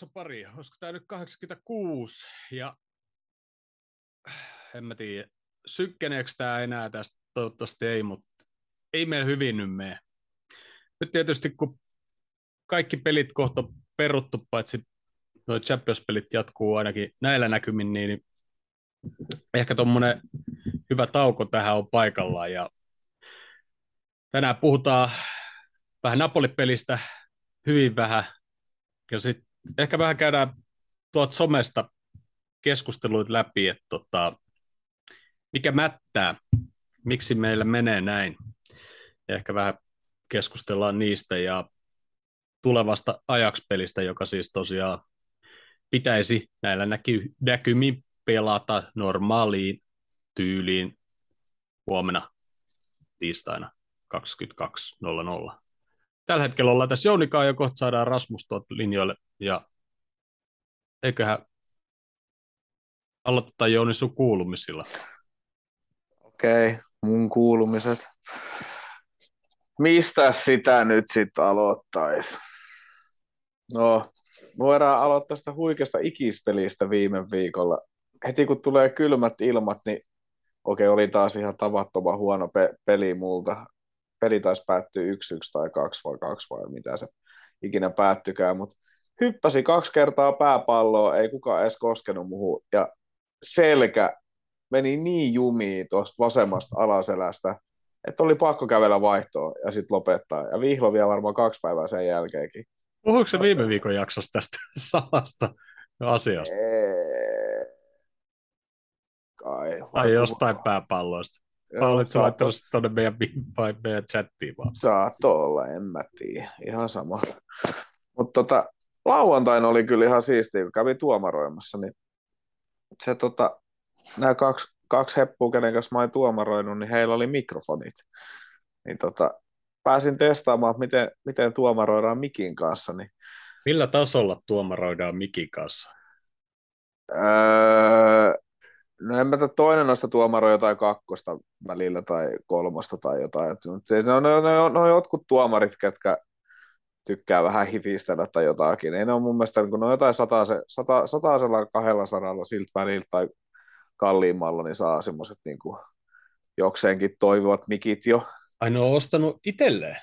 Jakson pariin. Olisiko tämä nyt 86? Ja en mä tiedä, sykkeneekö tämä enää tästä? Toivottavasti ei, mutta ei meillä hyvin nyt mene. Nyt tietysti kun kaikki pelit kohta peruttu, paitsi nuo Champions-pelit jatkuu ainakin näillä näkymin, niin ehkä tuommoinen hyvä tauko tähän on paikallaan. Ja tänään puhutaan vähän Napoli-pelistä, hyvin vähän, ja sitten ehkä vähän käydään tuot somesta keskusteluit läpi, että tota, mikä mättää, miksi meillä menee näin. Ehkä vähän keskustellaan niistä ja tulevasta ajakspelistä, joka siis tosiaan pitäisi näillä näky- näkymin pelata normaaliin tyyliin huomenna tiistaina 22.00 tällä hetkellä ollaan tässä Jounikaan ja kohta saadaan Rasmus tuot linjoille ja eiköhän aloittaa Jouni sun kuulumisilla. Okei, okay, mun kuulumiset. Mistä sitä nyt sitten aloittaisi? No, voidaan aloittaa sitä huikeasta ikispelistä viime viikolla. Heti kun tulee kylmät ilmat, niin okei, okay, oli taas ihan tavattoman huono pe- peli multa peli taisi päättyä 1-1 tai 2 vai 2 vai mitä se ikinä päättykään, mutta hyppäsi kaksi kertaa pääpalloa, ei kukaan edes koskenut muuhun, ja selkä meni niin jumiin tuosta vasemmasta alaselästä, että oli pakko kävellä vaihtoon ja sitten lopettaa. Ja vihlo vielä varmaan kaksi päivää sen jälkeenkin. Puhuiko se viime viikon jaksossa tästä samasta asiasta? Eee... Kai. Tai jostain pääpalloista. Sä laittanut tuonne meidän, vai meidän chattiin vaan. Saatto olla, en mä tiedä. Ihan sama. Mutta tota, lauantaina oli kyllä ihan siistiä, kun kävin tuomaroimassa, niin se tota, nämä kaksi, kaksi heppua, kenen kanssa mä olin tuomaroinut, niin heillä oli mikrofonit. Niin tota, pääsin testaamaan, miten, miten tuomaroidaan mikin kanssa. Niin... Millä tasolla tuomaroidaan mikin kanssa? Öö, No en mä toinen noista tuomaroja jotain kakkosta välillä tai kolmosta tai jotain. Ne, on, ne, on, ne on jotkut tuomarit, ketkä tykkää vähän hifistellä tai jotakin. Ei ne on mun mielestä, kun ne on jotain sataase, sata, sataisella kahdella saralla siltä välillä tai kalliimmalla, niin saa semmoiset niin jokseenkin toivovat mikit jo. Ai ne on ostanut itselleen?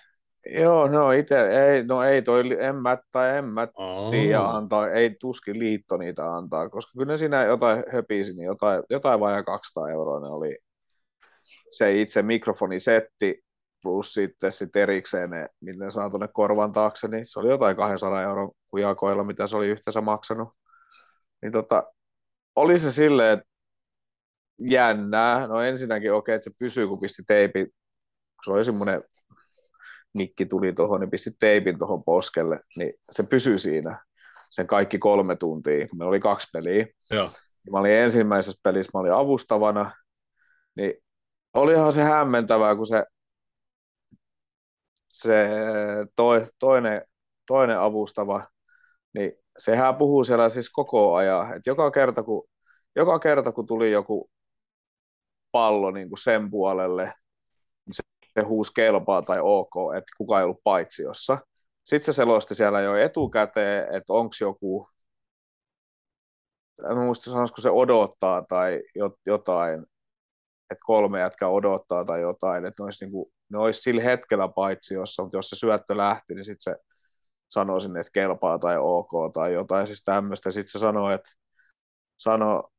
Joo, no itse, ei, no ei toi, en mä, tai en mä oh. tiedä antaa, ei tuskin liitto niitä antaa, koska kyllä ne siinä jotain höpisi, niin jotain, jotain vajaa 200 euroa ne oli se itse mikrofonisetti, plus sitten sit erikseen ne, ne saa tuonne korvan taakse, niin se oli jotain 200 euroa kujakoilla, mitä se oli yhteensä maksanut. Niin tota, oli se silleen, että jännää, no ensinnäkin okei, okay, että se pysyy, kun pisti teipi, se oli semmoinen nikki tuli tuohon, niin pisti teipin tuohon poskelle, niin se pysyi siinä sen kaikki kolme tuntia, kun meillä oli kaksi peliä. Joo. Mä olin ensimmäisessä pelissä, mä olin avustavana, niin olihan se hämmentävää, kun se, se toi, toinen, toinen avustava, niin sehän puhuu siellä siis koko ajan, että joka kerta kun, joka kerta kun tuli joku pallo niin kuin sen puolelle, se huusi kelpaa tai ok, että kuka ei ollut paitsiossa. Sitten se selosti siellä jo etukäteen, että onko joku, en muista sanoisiko se odottaa tai jotain, että kolme jätkää odottaa tai jotain, että ne olisi, niin kuin, ne olisi sillä hetkellä paitsiossa, mutta jos se syöttö lähti, niin sitten se sanoi sinne, että kelpaa tai ok tai jotain siis tämmöistä. Sitten se sanoi, että sano,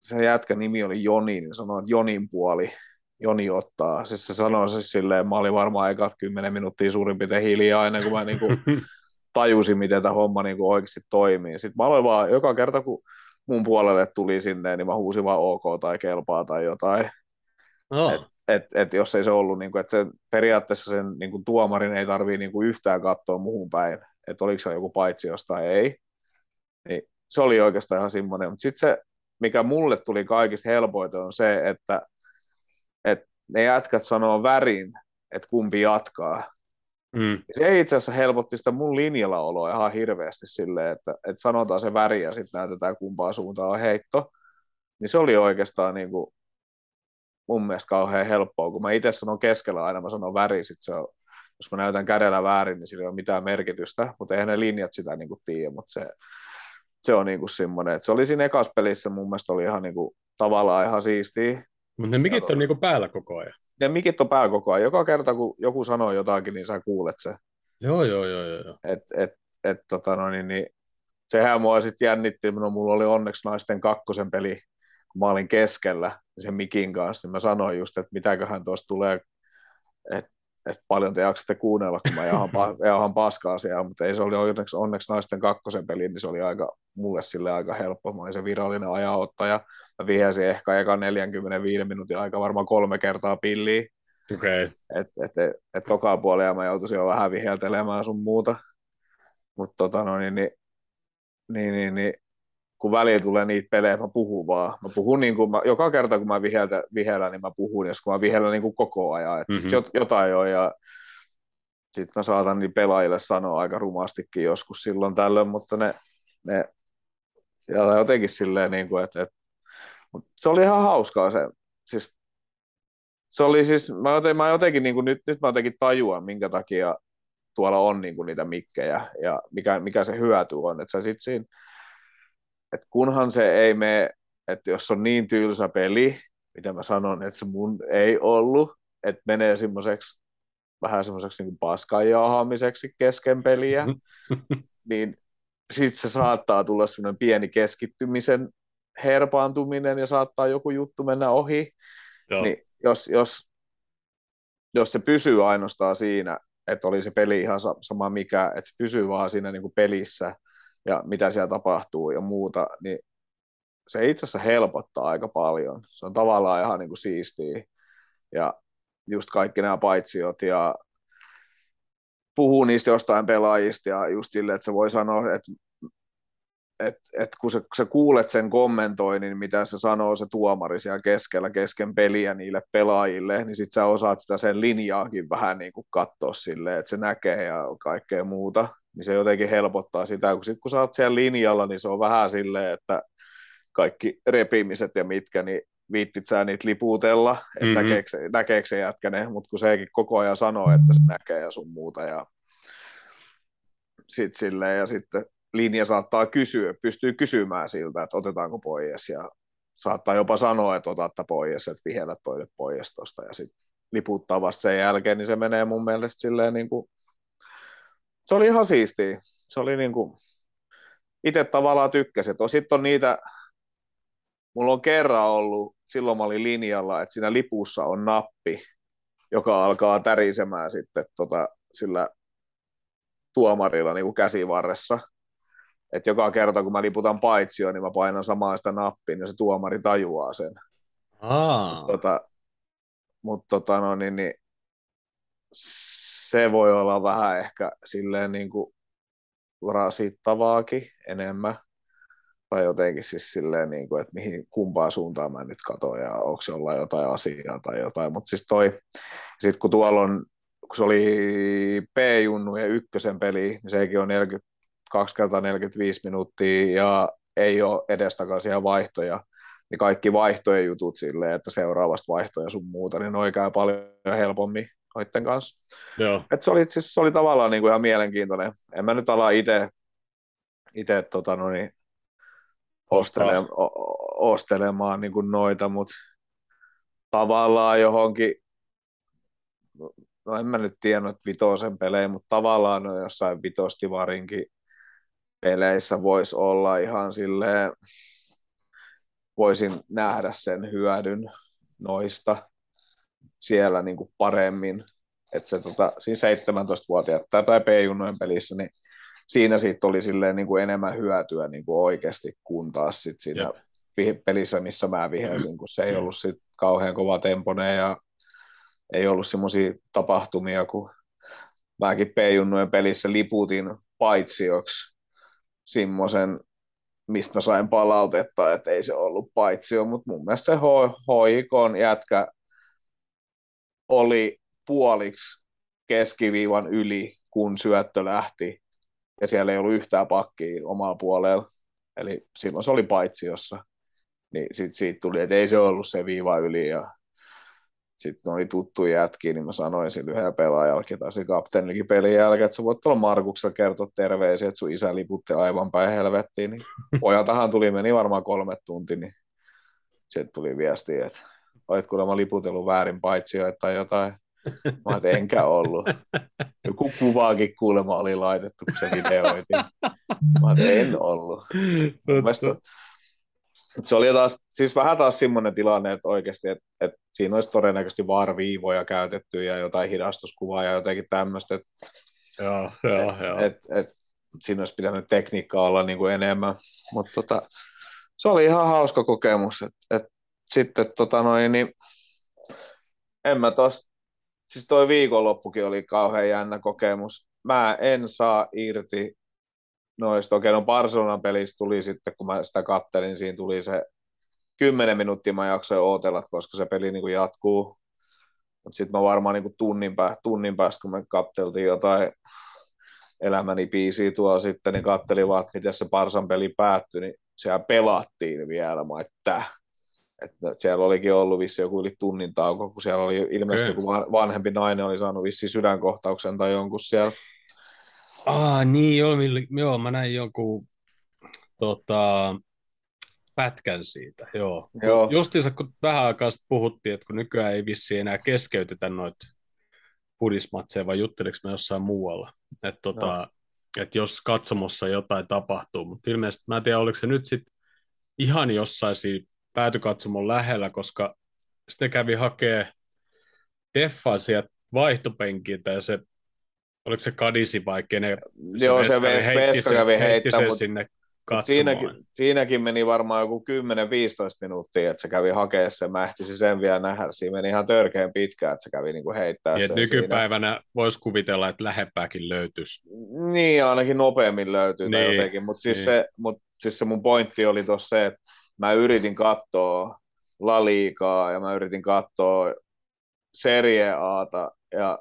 se jätkä nimi oli Joni, niin sanoi, että Jonin puoli Joni ottaa. Siis se sanoi siis silleen, mä olin varmaan ekat kymmenen minuuttia suurin piirtein hiljaa ennen kuin mä niin kuin tajusin, miten tämä homma niin kuin oikeasti toimii. Sitten mä aloin vaan, joka kerta kun mun puolelle tuli sinne, niin mä huusin vaan ok tai kelpaa tai jotain. Oh. Et, et, et jos ei se ollut, niin kuin, että se, periaatteessa sen niin kuin tuomarin ei tarvii niin kuin yhtään katsoa muuhun päin, että oliko se joku paitsi jostain ei. Niin se oli oikeastaan ihan semmoinen. Mutta sitten se, mikä mulle tuli kaikista helpoita on se, että että ne jätkät sanoo värin, että kumpi jatkaa. Mm. Se itse asiassa helpotti sitä mun linjalla oloa ihan hirveästi silleen, että, että sanotaan se väri ja sitten näytetään kumpaa suuntaan on heitto. Niin se oli oikeastaan niin kuin mun mielestä kauhean helppoa, kun mä itse sanon keskellä aina, mä sanon väri, sit se on, jos mä näytän kädellä väärin, niin sillä ei ole mitään merkitystä, mutta eihän ne linjat sitä niin kuin tiedä, mutta se, se on niin kuin semmoinen, että se oli siinä ekas pelissä mun mielestä oli ihan niin kuin, tavallaan ihan siistiä. Mutta ne mikit on niin kuin päällä koko ajan. Ne mikit on päällä koko ajan. Joka kerta, kun joku sanoo jotakin, niin sä kuulet se. Joo, joo, joo, joo. Et, et, et, tota no, niin, niin, sehän mua sitten jännitti, no mulla oli onneksi naisten kakkosen peli, kun mä olin keskellä sen mikin kanssa, niin mä sanoin just, että mitäköhän tuosta tulee, että et paljon te jaksatte kuunnella, kun mä jahan, jahan paskaa siellä, mutta ei se oli onneksi, onneksi naisten kakkosen peli, niin se oli aika, mulle sille aika helppo. Mä olin se virallinen ajanottaja. Mä vihäsin ehkä eka 45 minuutin aika varmaan kolme kertaa pilliä. Okay. Et, et, et, et toka puolella mä joutuisin jo vähän viheltelemään sun muuta. Mutta tota no, niin, niin, niin, niin, niin, kun väliin tulee niitä pelejä, mä puhun vaan. Mä puhun niin kuin, mä, joka kerta kun mä viheltä, vihellä, niin mä puhun, jos kun mä vihellä niin kuin koko ajan. Että mm-hmm. jot, jotain on ja sitten mä saatan niin pelaajille sanoa aika rumastikin joskus silloin tällöin, mutta ne, ne ja jotenkin silleen, niin kuin, että, että mutta se oli ihan hauskaa se, siis se oli siis, mä jotenkin, mä jotenkin niin kuin, nyt, nyt mä jotenkin tajuan, minkä takia tuolla on niin kuin niitä mikkejä ja mikä, mikä se hyöty on, että sä sit siinä, että kunhan se ei mene, että jos on niin tylsä peli, mitä mä sanon, että se mun ei ollut, että menee semmoiseksi vähän semmoiseksi niin paskan jaahaamiseksi kesken peliä, niin sitten se saattaa tulla semmoinen pieni keskittymisen herpaantuminen ja saattaa joku juttu mennä ohi. Joo. Niin jos, jos, jos se pysyy ainoastaan siinä, että oli se peli ihan sama mikä, että se pysyy vaan siinä niin kuin pelissä ja mitä siellä tapahtuu ja muuta, niin se itse asiassa helpottaa aika paljon. Se on tavallaan ihan niin kuin siistiä. Ja just kaikki nämä paitsiot ja puhuu niistä jostain pelaajista ja just silleen, että se voi sanoa, että et, et kun sä, sä kuulet sen kommentoinnin, mitä se sanoo se tuomari siellä keskellä, kesken peliä niille pelaajille, niin sit sä osaat sitä sen linjaakin vähän niin kuin katsoa silleen, että se näkee ja kaikkea muuta, niin se jotenkin helpottaa sitä, kun sit kun sä oot siellä linjalla, niin se on vähän silleen, että kaikki repimiset ja mitkä, niin viittit sä niitä liputella, että mm-hmm. näkeekö, näkeekö se jätkä ne, mutta kun sekin koko ajan sanoo, että se näkee ja sun muuta ja sitten silleen, ja sitten linja saattaa kysyä, pystyy kysymään siltä, että otetaanko pois ja saattaa jopa sanoa, että otatta pois, että vihellä toille pois tuosta ja sitten liputtaa vasta sen jälkeen, niin se menee mun mielestä silleen niin kuin, se oli ihan siistiä. Se oli niin kuin, itse tavallaan tykkäsin. Sitten on niitä, mulla on kerran ollut, silloin mä olin linjalla, että siinä lipussa on nappi, joka alkaa tärisemään sitten tota, sillä tuomarilla niin kuin käsivarressa että joka kerta kun mä liputan paitsio, niin mä painan samaa sitä nappia, niin se tuomari tajuaa sen. Mutta tota, mut tota no, niin, niin, se voi olla vähän ehkä silleen niin kuin rasittavaakin enemmän. Tai jotenkin siis silleen, niin kuin, että mihin kumpaa suuntaan mä nyt katon ja onko jollain jotain asiaa tai jotain. Mutta siis toi, sit kun tuolla on, kun se oli P-junnu ja ykkösen peli, niin sekin on 40 2 kertaa 45 minuuttia ja ei ole edestakaisia vaihtoja, niin kaikki vaihtojen jutut silleen, että seuraavasta vaihtoja sun muuta, niin käy paljon helpommin noiden kanssa. Joo. Et se, oli, siis, se oli tavallaan niin kuin ihan mielenkiintoinen. En mä nyt ala itse itse tota, no niin, ostele, o, ostelemaan niin kuin noita, mutta tavallaan johonkin, no en mä nyt tiennyt vitosen pelejä, mutta tavallaan on jossain vitostivarinkin peleissä voisi olla ihan silleen, voisin nähdä sen hyödyn noista siellä niin kuin paremmin. Että se tota, siinä 17-vuotiaat tai P-junnojen pelissä, niin siinä siitä oli silleen niin kuin enemmän hyötyä niin kuin oikeasti, kun taas sit siinä Jep. pelissä, missä mä vihelsin, kun se ei ollut sit kauhean kova tempone ja ei ollut semmoisia tapahtumia, kun mäkin P-junnojen pelissä liputin paitsioksi semmoisen, mistä mä sain palautetta, että ei se ollut paitsio, mutta mun mielestä se hoikon jätkä oli puoliksi keskiviivan yli, kun syöttö lähti, ja siellä ei ollut yhtään pakkia omaa puolella, eli silloin se oli paitsiossa, niin sit siitä tuli, että ei se ollut se viiva yli, ja sitten oli tuttu jätki, niin mä sanoin sille yhden pelaajallakin tai se kapteenikin pelin jälkeen, että sä voit tuolla Markuksella kertoa terveisiä, että sun isä liputti aivan päin helvettiin, niin pojaltahan tuli, meni varmaan kolme tuntia, niin sitten tuli viesti, että olet kuulemma liputellut väärin paitsi tai jotain. Mä et enkä ollut. Joku kuvaakin kuulemma oli laitettu, kun se videoitiin. Mä en ollut. Mielestä, se oli taas, siis vähän taas semmoinen tilanne, että oikeasti, että, että siinä olisi todennäköisesti vaarviivoja käytetty ja jotain hidastuskuvaa ja jotenkin tämmöistä. Että, joo, joo, et, joo. Et, et, siinä olisi pitänyt tekniikkaa olla niin kuin enemmän, mutta tota, se oli ihan hauska kokemus. Et, et, sitten tota noin, niin, en mä tos, siis toi viikonloppukin oli kauhean jännä kokemus. Mä en saa irti noista, okei, no Barcelonan pelissä tuli sitten, kun mä sitä kattelin, siinä tuli se kymmenen minuuttia mä jaksoin ootella, koska se peli niin kuin jatkuu. Mutta sitten mä varmaan niin kuin tunnin, pää, tunnin päästä, kun me katteltiin jotain elämäni biisiä tuo sitten, niin kattelin vaan, että miten se Barsan peli päättyi, niin siellä pelattiin vielä, mä että että siellä olikin ollut vissi joku yli tunnin tauko, kun siellä oli ilmeisesti okay. joku vanhempi nainen oli saanut vissi sydänkohtauksen tai jonkun siellä. Ah, niin, joo, joo mä näin jonkun tota, pätkän siitä, joo. joo. Justiinsa kun vähän aikaa sitten puhuttiin, että kun nykyään ei vissi enää keskeytetä noita pudismatseja, vai jutteliko me jossain muualla, että tota, et jos katsomossa jotain tapahtuu, mutta ilmeisesti mä en tiedä, oliko se nyt sitten ihan jossain siinä päätykatsomon lähellä, koska sitten kävi hakee Deffaa sieltä vaihtopenkiltä ja se, oliko se Kadisi vai kenen, se Joo, se Veska, heitti, sen, kävi heitti sen sinne katsomaan. Siinäkin, siinäkin meni varmaan joku 10-15 minuuttia, että se kävi hakemaan sen. Mä ehtisin sen vielä nähdä. Siinä meni ihan törkeän pitkään, että se kävi niin kuin heittää ja sen nykypäivänä voisi kuvitella, että lähempääkin löytyisi. Niin, ainakin nopeammin löytyy niin, tai jotenkin. Mutta siis, niin. se, mut siis se mun pointti oli tuossa se, että mä yritin katsoa La Ligaa ja mä yritin katsoa Serie Ata ja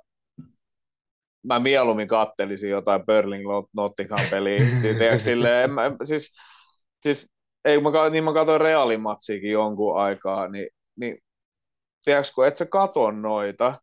mä mieluummin kattelisin jotain Burling Nottingham peliä. mä, siis, siis, ei, mä, niin mä katsoin Realin matsiikin jonkun aikaa, niin, niin tiedätkö, kun et sä katso noita,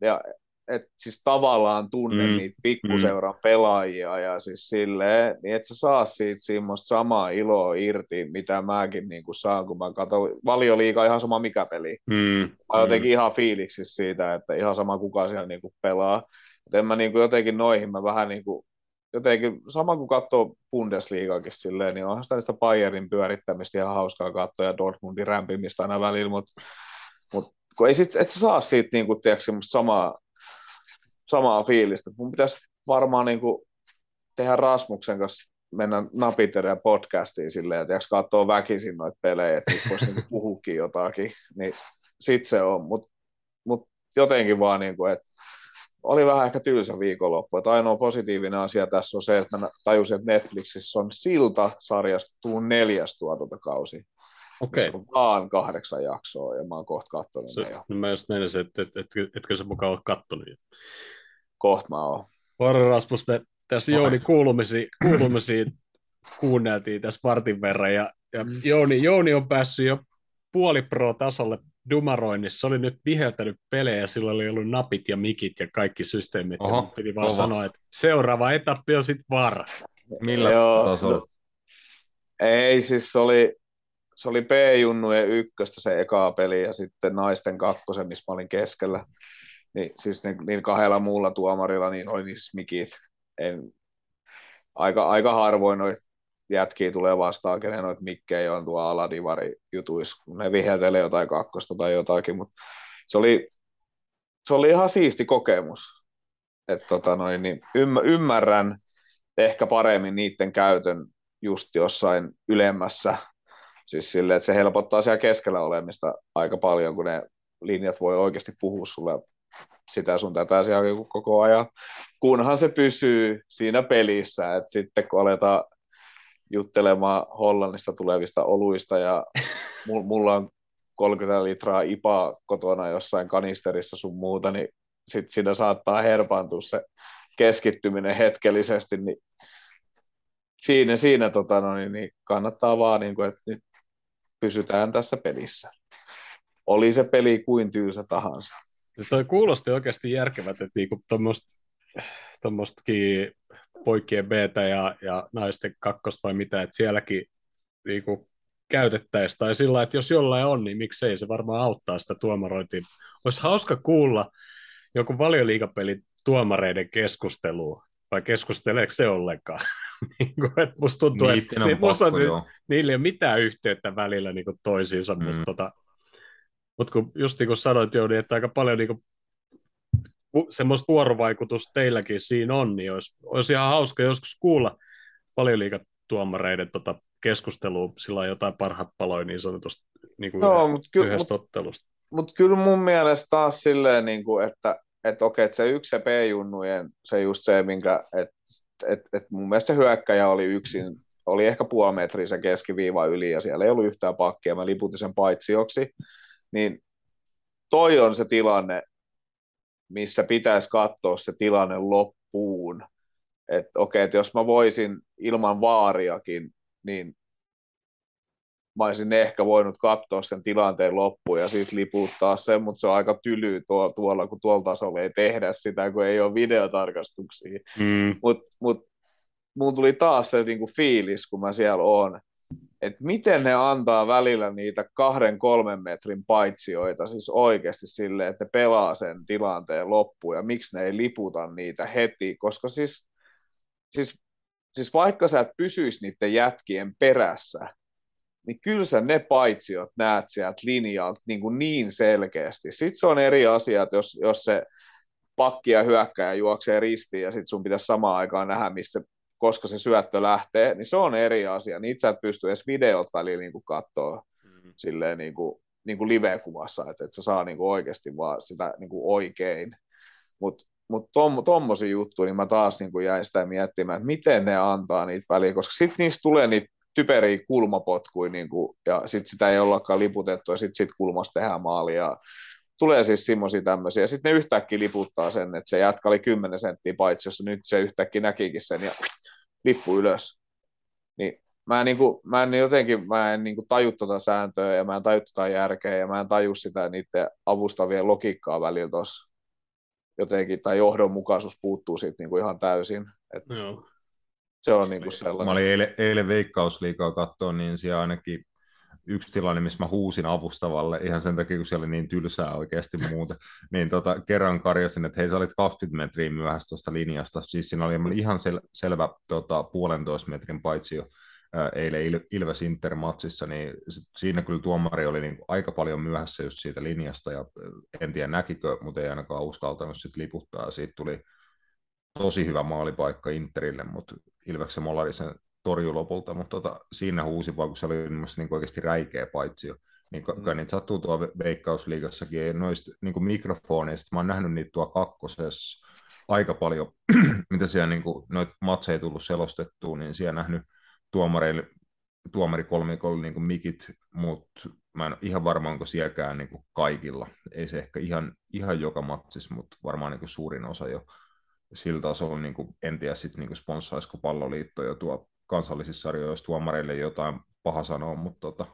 ja et siis tavallaan tunne mm. niitä pikkuseuran mm. pelaajia ja siis silleen, niin et sä saa siitä semmoista samaa iloa irti, mitä mäkin niin kuin saan, kun mä katson valioliikaa ihan sama mikä peli. Mm. Mä jotenkin mm. ihan fiiliksi siitä, että ihan sama kuka siellä niin kuin pelaa. Mutta en mä niin kuin jotenkin noihin, mä vähän niin kuin, jotenkin, sama kuin katsoo Bundesliigaakin silleen, niin onhan sitä, sitä Bayernin pyörittämistä ihan hauskaa katsoa ja Dortmundin rämpimistä aina välillä, mutta mut, kun ei sit, et sä saa siitä niin kuin, tiedätkö, samaa samaa fiilistä. Mun pitäisi varmaan niin kuin tehdä Rasmuksen kanssa mennä napitere podcastiin silleen, että jos katsoo väkisin noita pelejä, että voisi niin puhukin jotakin, niin sit se on. Mutta mut jotenkin vaan, niin kuin, että oli vähän ehkä tylsä viikonloppu. Että ainoa positiivinen asia tässä on se, että mä tajusin, että Netflixissä on Silta-sarjasta tuu neljäs tuotantokausi. Okei. Okay. on vaan kahdeksan jaksoa ja mä oon kohta katsonut se, ne jo. No mä just meinasin, että et, et, et, etkö se mukaan ole kattonut jo. Kohta mä oon. Varo Rasmus, me tässä Jouni kuulumisia, kuulumisia kuunneltiin tässä vartin verran ja, ja mm. Jouni, Jouni on päässyt jo puoli pro-tasolle Dumaroinnissa. Se oli nyt viheltänyt pelejä, sillä oli ollut napit ja mikit ja kaikki systeemit. Oho, ja piti vaan kova. sanoa, että seuraava etappi on sitten VAR. Millä Joo, tasolla? No, ei, siis oli, se oli P-junnujen ykköstä se eka peli ja sitten naisten kakkosen, missä mä olin keskellä. Niin, siis niin, niin kahdella muulla tuomarilla niin oli niissä mikit. En, aika, aika harvoin noit jätkiä tulee vastaan, kenen noit mikkejä on tuo aladivari jutuissa, kun ne viheltelee jotain kakkosta tai jotakin, mutta se oli, se oli ihan siisti kokemus. että tota noin, niin ymmärrän ehkä paremmin niiden käytön just jossain ylemmässä Siis silleen, että se helpottaa siellä keskellä olemista aika paljon, kun ne linjat voi oikeasti puhua sulle sitä sun tätä siellä koko ajan, kunhan se pysyy siinä pelissä, että sitten kun aletaan juttelemaan Hollannista tulevista oluista ja mulla on 30 litraa ipaa kotona jossain kanisterissa sun muuta, niin sitten siinä saattaa herpaantua se keskittyminen hetkellisesti, niin siinä, siinä tota, no, niin, niin kannattaa vaan, niin kuin, että nyt pysytään tässä pelissä. oli se peli kuin tyysä tahansa. Siis toi kuulosti oikeasti järkevät, että niinku tuommoistakin poikien b ja, ja naisten kakkosta vai mitä, että sielläkin niinku käytettäisiin, tai sillä että jos jollain on, niin miksei se varmaan auttaa sitä tuomarointia. Olisi hauska kuulla joku valioliikapeli tuomareiden keskustelua, vai keskusteleeko se ollenkaan? niin kuin, että musta tuntuu, Niitten että on niin, musta, pakko, joo. niillä ei ole mitään yhteyttä välillä niin kuin toisiinsa, mm. mutta, tota, mutta kun, just niin kuin sanoit Jouni, että aika paljon niin kuin, semmoista vuorovaikutusta teilläkin siinä on, niin olisi, olisi ihan hauska joskus kuulla paljon liikatuomareiden tota, keskustelua, sillä on jotain parhaat paloja niin sanotusti niin kuin yhden- mut yhdestä mut- ottelusta. Mutta kyllä mun mielestä taas silleen, niin kuin, että että okei, että se yksi se P-junnujen, se just se, minkä, että et, et mun mielestä se hyökkäjä oli yksin, oli ehkä puoli metriä se keskiviiva yli ja siellä ei ollut yhtään pakkia, mä liputin sen paitsioksi, niin toi on se tilanne, missä pitäisi katsoa se tilanne loppuun. Että okei, että jos mä voisin ilman vaariakin, niin mä olisin ehkä voinut katsoa sen tilanteen loppuun ja sitten liputtaa sen, mutta se on aika tyly tuo, tuolla, kun tuolla tasolla ei tehdä sitä, kun ei ole videotarkastuksia. Mm. Mutta mut, mulla tuli taas se niinku fiilis, kun mä siellä oon, että miten ne antaa välillä niitä kahden, kolmen metrin paitsioita, siis oikeasti silleen, että ne pelaa sen tilanteen loppuun, ja miksi ne ei liputa niitä heti, koska siis, siis, siis vaikka sä et pysyisi niiden jätkien perässä, niin kyllä sä ne paitsiot näet sieltä linjalta niin, kuin niin selkeästi. Sitten se on eri asia, että jos, jos se pakki ja hyökkäjä juoksee ristiin ja sitten sun pitäisi samaan aikaan nähdä, missä, koska se syöttö lähtee, niin se on eri asia. Niitä sä et pysty edes videot välillä niin kuin katsoa Mm. silleen niin kuin, niin kuin live-kuvassa, että, että se saa niin kuin oikeasti vaan sitä niin kuin oikein. Mutta mut tom, tommosia juttuja, niin mä taas niin jäin sitä miettimään, että miten ne antaa niitä väliä, koska sitten niistä tulee niitä typeriä kulmapotkuja, niin kuin, ja sitten sitä ei ollakaan liputettu, ja sitten sit kulmasta tehdään maali, ja tulee siis semmoisia tämmöisiä, ja sitten ne yhtäkkiä liputtaa sen, että se jätkä oli 10 senttiä paitsi, jos nyt se yhtäkkiä näkikin sen, ja lippu ylös. Niin mä en, niin kuin, mä en jotenkin, mä en niin kuin taju tuota sääntöä, ja mä en taju tuota järkeä, ja mä en taju sitä niiden avustavien logiikkaa välillä tuossa jotenkin, tai johdonmukaisuus puuttuu siitä niin kuin ihan täysin. Et Joo. Se on niin kuin sellainen. Mä olin eilen, eilen veikkausliikaa katsoa, niin siellä ainakin yksi tilanne, missä mä huusin avustavalle, ihan sen takia, kun siellä oli niin tylsää oikeasti muuten, niin tota, kerran karjasin, että hei, sä olit 20 metriä myöhässä tuosta linjasta, siis siinä oli ihan sel- selvä tota, puolentoista metrin paitsio ää, eilen Il- Ilves Inter-matsissa, niin siinä kyllä tuomari oli niin aika paljon myöhässä just siitä linjasta, ja en tiedä näkikö, mutta ei ainakaan uskaltanut sit liputtaa, ja siitä tuli tosi hyvä maalipaikka Interille, mutta Ilveksen molari sen torjui lopulta, mutta tota, siinä huusi vaan, kun se oli niin oikeasti räikeä paitsio. Niin mm. niitä sattuu tuolla veikkausliigassakin, ja noista niin mikrofoneista, mä oon nähnyt niitä tuolla kakkosessa aika paljon, mitä siellä niin kuin, noita matseja tullut selostettua, niin siellä nähnyt tuomareille, tuomarikolmikolle niin kuin mikit, mutta mä en ole ihan varma, onko sielläkään niin kuin kaikilla. Ei se ehkä ihan, ihan joka matsissa, mutta varmaan niin kuin suurin osa jo sillä tasolla, niin kuin, en tiedä sitten niin sponssaisiko palloliitto jo tuo kansallisissa sarjoissa tuomareille jotain paha sanoa, mutta tota,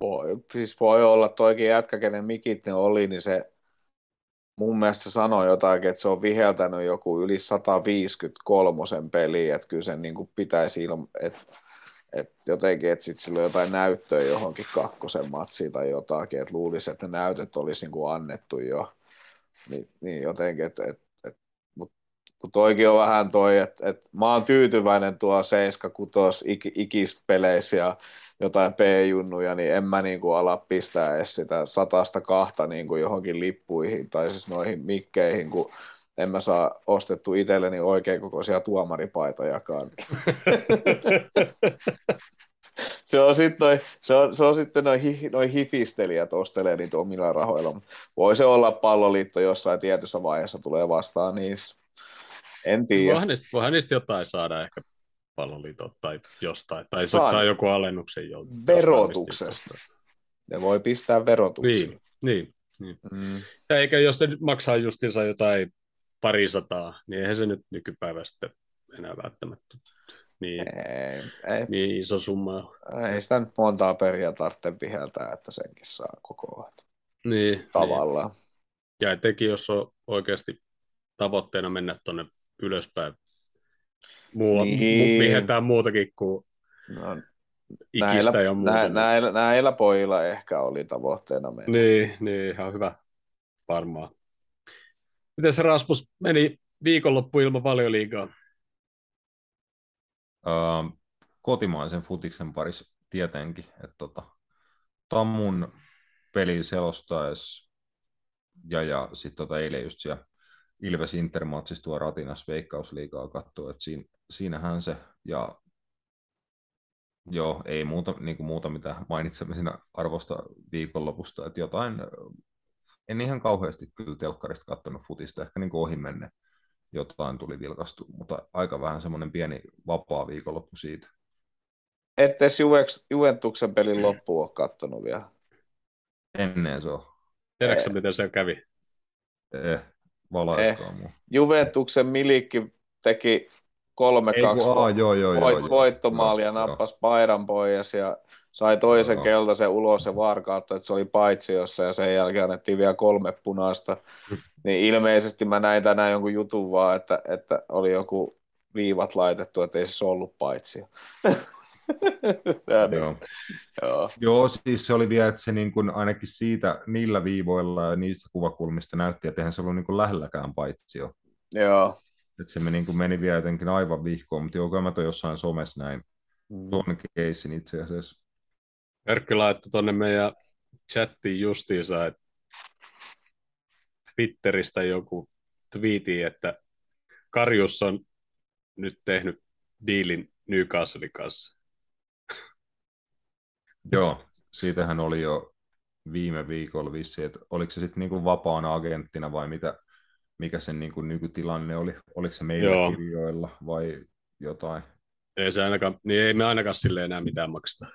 Voi, siis voi olla toikin jätkä, kenen mikit ne oli, niin se mun mielestä sanoi jotakin, että se on viheltänyt joku yli 153 peliä, että kyllä sen niin kuin pitäisi ilma, että et jotenkin, että sitten sillä on jotain näyttöä johonkin kakkosen matsiin tai jotakin, että luulisi, että näytöt olisi niin kuin annettu jo. Niin, niin jotenkin, että et, kun toikin on vähän toi, että et mä oon tyytyväinen tuo 7-6 ik, ikispeleissä ja jotain P-junnuja, niin en mä niinku ala pistää edes sitä satasta kahta niinku johonkin lippuihin tai siis noihin mikkeihin, kun en mä saa ostettu itselleni oikein kokoisia tuomaripaitojakaan. se on sitten se on, se on sitten noin hi, noi hifistelijät ostelee niitä omilla rahoilla. Voi se olla palloliitto jossain tietyssä vaiheessa tulee vastaan niissä. En tiedä. Voihan niistä, voihan niistä jotain saada ehkä palloliitot tai jostain. Tai Saa. saa, joku alennuksen jo. Verotuksesta. Ne voi pistää verotuksiin. Niin, niin. niin. Mm. Ja eikä jos se maksaa justiinsa jotain parisataa, niin eihän se nyt nykypäivä sitten enää välttämättä niin, Ei, ei, niin iso summa ei sitä nyt montaa periä tarvitse viheltää, että senkin saa koko ajan. Niin, tavallaan. Niin. Ja etenkin jos on oikeasti tavoitteena mennä tuonne ylöspäin, muu, niin. vihetään muutakin kuin no, ikistä näillä, ja muuta. Nä, näillä, näillä pojilla ehkä oli tavoitteena mennä. Niin, niin ihan hyvä varmaan. Miten se Rasmus meni viikonloppu ilman valioliigaa? Uh, kotimaisen futiksen parissa tietenkin. Että tota, Tammun peli selostaessa ja, ja sitten tota eilen just siellä Ilves Intermatsissa tuo Ratinas veikkausliigaa katsoa, että siinä, siinähän se, ja joo, ei muuta, niin kuin muuta mitä mainitsemme siinä arvosta viikonlopusta, että jotain, en ihan kauheasti kyllä telkkarista katsonut futista, ehkä niin ohi menne jotain tuli vilkastu, mutta aika vähän semmoinen pieni vapaa viikonloppu siitä. Ette Juventuksen pelin loppuun ole kattonut vielä? Ennen se on. Tiedätkö miten se kävi? Eh, valaiskaa eh. Juventuksen Milikki teki 3-2 voit, voittomaali ja nappasi paidan pois ja sai toisen joo. keltaisen ulos ja varkautta, että se oli paitsiossa ja sen jälkeen annettiin vielä kolme punaista. niin ilmeisesti mä näin tänään jonkun jutun vaan, että, että oli joku viivat laitettu, että ei se ollut paitsio. niin. joo. joo. joo, siis se oli vielä, että se niin kuin ainakin siitä niillä viivoilla ja niistä kuvakulmista näytti, että eihän se ollut niin kuin lähelläkään paitsio. Joo. Että se meni, niin kuin meni vielä jotenkin aivan vihkoon, mutta joo, mä toi jossain somessa näin mm. tuon keissin itse asiassa. Erkki laittoi tuonne meidän chattiin justiinsa, että Twitteristä joku twiiti, että Karjus on nyt tehnyt diilin Newcastlein kanssa. Joo, siitähän oli jo viime viikolla vissi, että oliko se sitten niinku vapaana agenttina vai mitä, mikä sen niinku nykytilanne oli? Oliko se meillä Joo. kirjoilla vai jotain? Ei, se ainakaan, niin ei me ainakaan sille enää mitään makseta.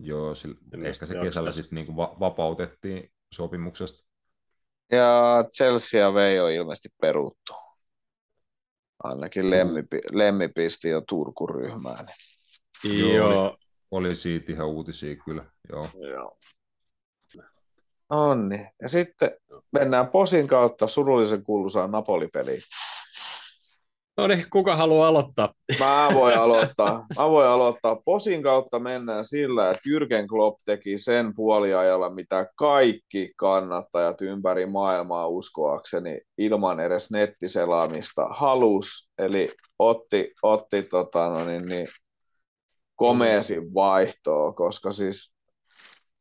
Joo, sillä, ehkä se kesällä sitten niinku va- vapautettiin sopimuksesta. Ja Chelsea vei on ilmeisesti peruttu. Ainakin mm. Lemmi, Lemmi pisti jo Turku-ryhmään. Niin. Joo. Oli, oli siitä ihan uutisia kyllä, joo. joo. Onni. Ja sitten mennään posin kautta surullisen kuuluisaan Napoli-peliin. No niin, kuka haluaa aloittaa? Mä voin aloittaa. Mä voin aloittaa. Posin kautta mennään sillä, että Jürgen Klopp teki sen puoliajalla, mitä kaikki kannattajat ympäri maailmaa uskoakseni ilman edes nettiselaamista halus. Eli otti, otti tota, no niin, niin, komeesin vaihtoa, koska siis,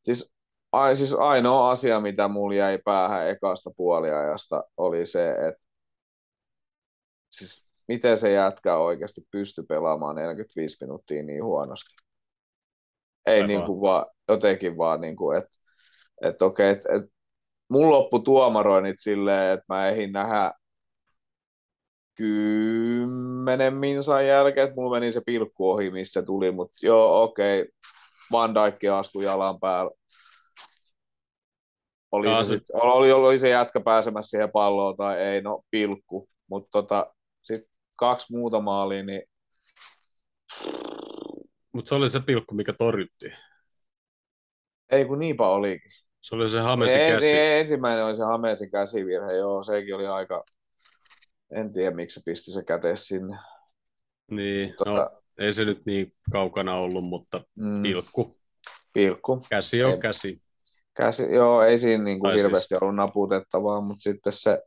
siis, ai, siis ainoa asia, mitä mulla jäi päähän ekasta puoliajasta, oli se, että siis miten se jätkä oikeasti pysty pelaamaan 45 minuuttia niin huonosti. Ei niin kuin vaan, jotenkin vaan, niin kuin, että että okei, että, että mun loppu tuomaroinnit silleen, että mä ehdin nähdä kymmenen minsan jälkeen, että mulla meni se pilkku ohi, missä tuli, mutta joo, okei, Van Dijk astui jalan päällä. Oli, se, sit, oli, oli se jätkä pääsemässä siihen palloon tai ei, no pilkku, mutta tota, kaksi muuta maalia, niin... Mutta se oli se pilkku, mikä torjuttiin. Ei kun niinpä olikin. Se oli se Hamesin käsi. Niin, ensimmäinen oli se Hamesin käsivirhe, joo, sekin oli aika... En tiedä, miksi se pisti se käte sinne. Niin, tota... no, ei se nyt niin kaukana ollut, mutta mm. pilkku. Pilkku. Käsi on ei, käsi. Käsi, joo, ei siinä niin kuin hirveästi siis... ollut naputettavaa, mutta sitten se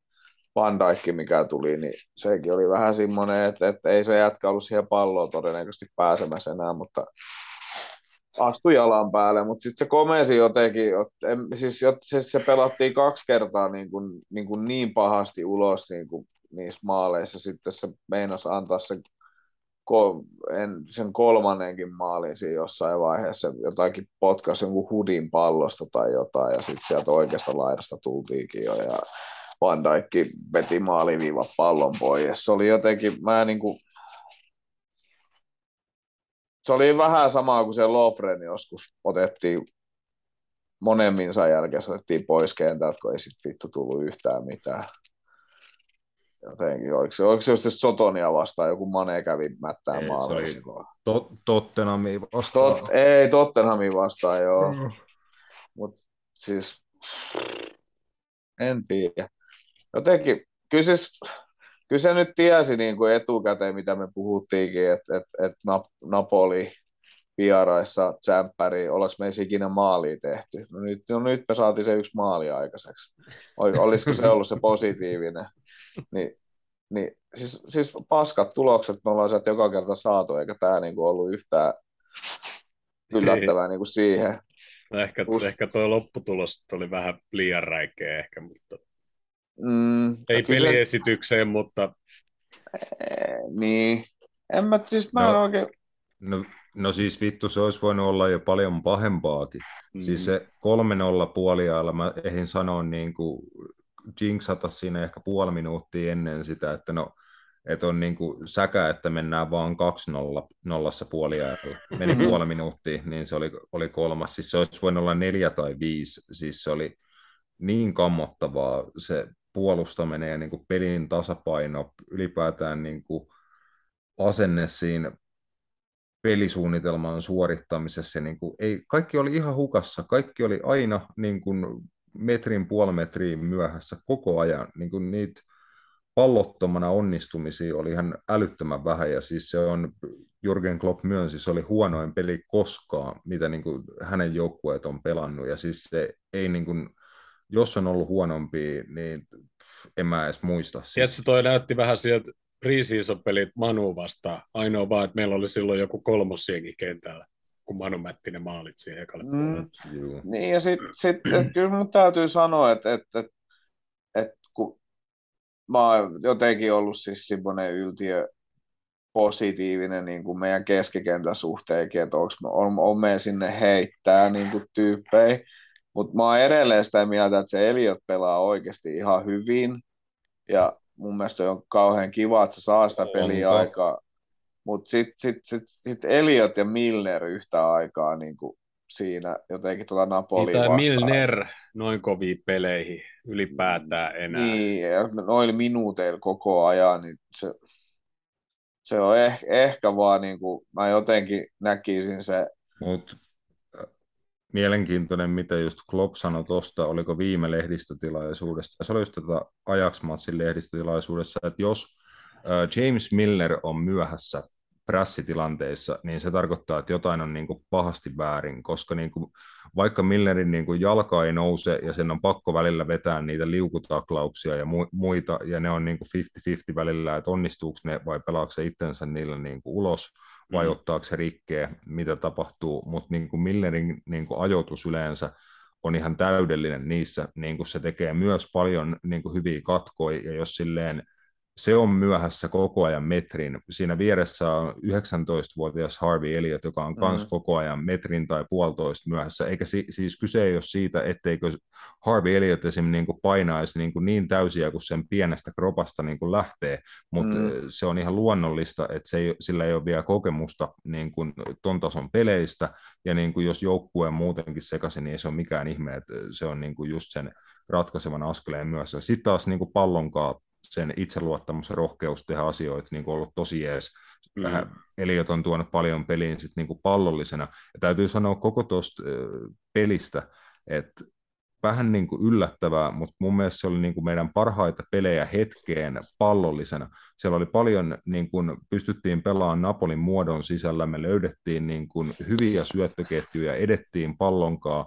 Van Dijk, mikä tuli, niin sekin oli vähän semmoinen, että, että ei se jätkä ollut siihen palloon todennäköisesti pääsemässä enää, mutta astui jalan päälle, mutta sitten se komesi jotenkin, siis se, se pelattiin kaksi kertaa niin, kuin, niin, kuin niin pahasti ulos niin kuin niissä maaleissa, sitten se meinasi antaa sen, sen kolmannenkin maalin siinä jossain vaiheessa, jotakin potkasi jonkun hudin pallosta tai jotain, ja sitten sieltä oikeasta laidasta tultiinkin jo, ja Van Dijk veti maaliviiva pallon pois. Se oli jotenkin, mä niin kuin, se oli vähän samaa kuin se Lofren joskus otettiin monemminsa jälkeen otettiin pois kentältä, kun ei sitten vittu tullut yhtään mitään. Jotenkin, oliko se, oliko se just Sotonia vastaan, joku Mane kävi mättään silloin? Tot, Tottenhamia vastaan. Tot, ei, Tottenhamia vastaan, joo. Mm. Mutta siis en tiedä. Jotenkin, kyllä, siis, kyllä se nyt tiesi niin kuin etukäteen, mitä me puhuttiinkin, että, että, että Napoli vieraissa tsemppäri, ollaanko me ikinä maalia tehty. No nyt, no nyt me saatiin se yksi maali aikaiseksi. Olisiko se ollut se positiivinen? Niin, niin siis, siis paskat tulokset me ollaan sieltä joka kerta saatu, eikä tämä niinku ollut yhtään yllättävää niinku siihen. No ehkä, Us... ehkä tuo lopputulos oli vähän liian räikeä ehkä, mutta mm, ei peliesitykseen, se... mutta... niin, en mä, siis mä no, en oikein... No, no siis vittu, se olisi voinut olla jo paljon pahempaakin. Mm. Siis se 3-0 puoliajalla, mä ehdin sanoa niin kuin jinxata siinä ehkä puoli minuuttia ennen sitä, että no, että on niin kuin säkä, että mennään vaan 2-0 nollassa puoliajalla. Meni mm-hmm. puoli minuuttia, niin se oli, oli kolmas. Siis se olisi voinut olla neljä tai viisi. Siis se oli niin kammottavaa se puolustaminen ja niin kuin pelin tasapaino, ylipäätään niin kuin asenne siinä pelisuunnitelman suorittamisessa. Niin kuin ei, kaikki oli ihan hukassa. Kaikki oli aina niin kuin metrin puoli metriin myöhässä koko ajan. Niin kuin niitä pallottomana onnistumisia oli ihan älyttömän vähän, ja siis se on, Jurgen Klopp myönsi, se oli huonoin peli koskaan, mitä niin kuin hänen joukkueet on pelannut, ja siis se ei niin kuin, jos on ollut huonompi, niin en mä edes muista. Siis... Tiedätkö, toi näytti vähän sieltä preseason-pelit Manu vastaan. Ainoa vaan, että meillä oli silloin joku kolmosjengi kentällä kun Manu mätti ne maalit siihen ekalle mm. Niin, ja sitten sit, kyllä mun täytyy sanoa, että, että, että, että kun mä oon jotenkin ollut siis semmoinen yltiö positiivinen niin kuin meidän keskikentän suhteenkin, että onko, on, on me sinne heittää niin kuin tyyppejä, mutta mä oon edelleen sitä mieltä, että se Eliot pelaa oikeasti ihan hyvin, ja mun mielestä on kauhean kiva, että se saa sitä peliä aikaa, mutta sitten sit, sit, sit Eliot ja Milner yhtä aikaa niin kuin siinä jotenkin tuota Napoli niin, vastaan. Milner noin koviin peleihin ylipäätään enää. Niin, noilla minuuteilla koko ajan, niin se, se on eh, ehkä vaan niin kuin, mä jotenkin näkisin se. Mut äh, mielenkiintoinen, mitä just Klopp sanoi tuosta, oliko viime lehdistötilaisuudessa, se oli just tätä Ajax-matsin lehdistötilaisuudessa, että jos James Miller on myöhässä prässitilanteissa, niin se tarkoittaa, että jotain on niin kuin pahasti väärin, koska niin kuin, vaikka Millerin niin kuin jalka ei nouse ja sen on pakko välillä vetää niitä liukutaklauksia ja muita, ja ne on niin kuin 50-50 välillä, että onnistuuko ne vai pelaako se itsensä niillä niin kuin ulos vai mm. ottaako se rikkeä, mitä tapahtuu, mutta niin kuin Millerin niin kuin ajoitus yleensä on ihan täydellinen niissä, niin kuin se tekee myös paljon niin kuin hyviä katkoja, ja jos silleen se on myöhässä koko ajan metrin. Siinä vieressä on 19-vuotias Harvey Elliot, joka on myös mm. koko ajan metrin tai puolitoista myöhässä. Eikä si- siis kyse ei ole siitä, etteikö Harvey Elliot esimerkiksi niin kuin painaisi niin, kuin niin täysiä kuin sen pienestä kropasta niin kuin lähtee, mutta mm. se on ihan luonnollista, että se ei, sillä ei ole vielä kokemusta niin kuin ton tason peleistä, ja niin kuin jos joukkue on muutenkin sekaisin, niin ei se ole mikään ihme, että se on niin kuin just sen ratkaisevan askeleen myös. Sitten taas niin kuin pallonkaan sen itseluottamus ja rohkeus tehdä asioita niin kuin ollut tosi ees. Mm. Eliot on tuonut paljon peliin sit niin kuin pallollisena. Ja täytyy sanoa koko tuosta pelistä, että vähän niin kuin yllättävää, mutta mun mielestä se oli niin kuin meidän parhaita pelejä hetkeen pallollisena. Siellä oli paljon, niin kuin pystyttiin pelaamaan Napolin muodon sisällä, me löydettiin niin kuin hyviä syöttöketjuja, edettiin pallonkaa,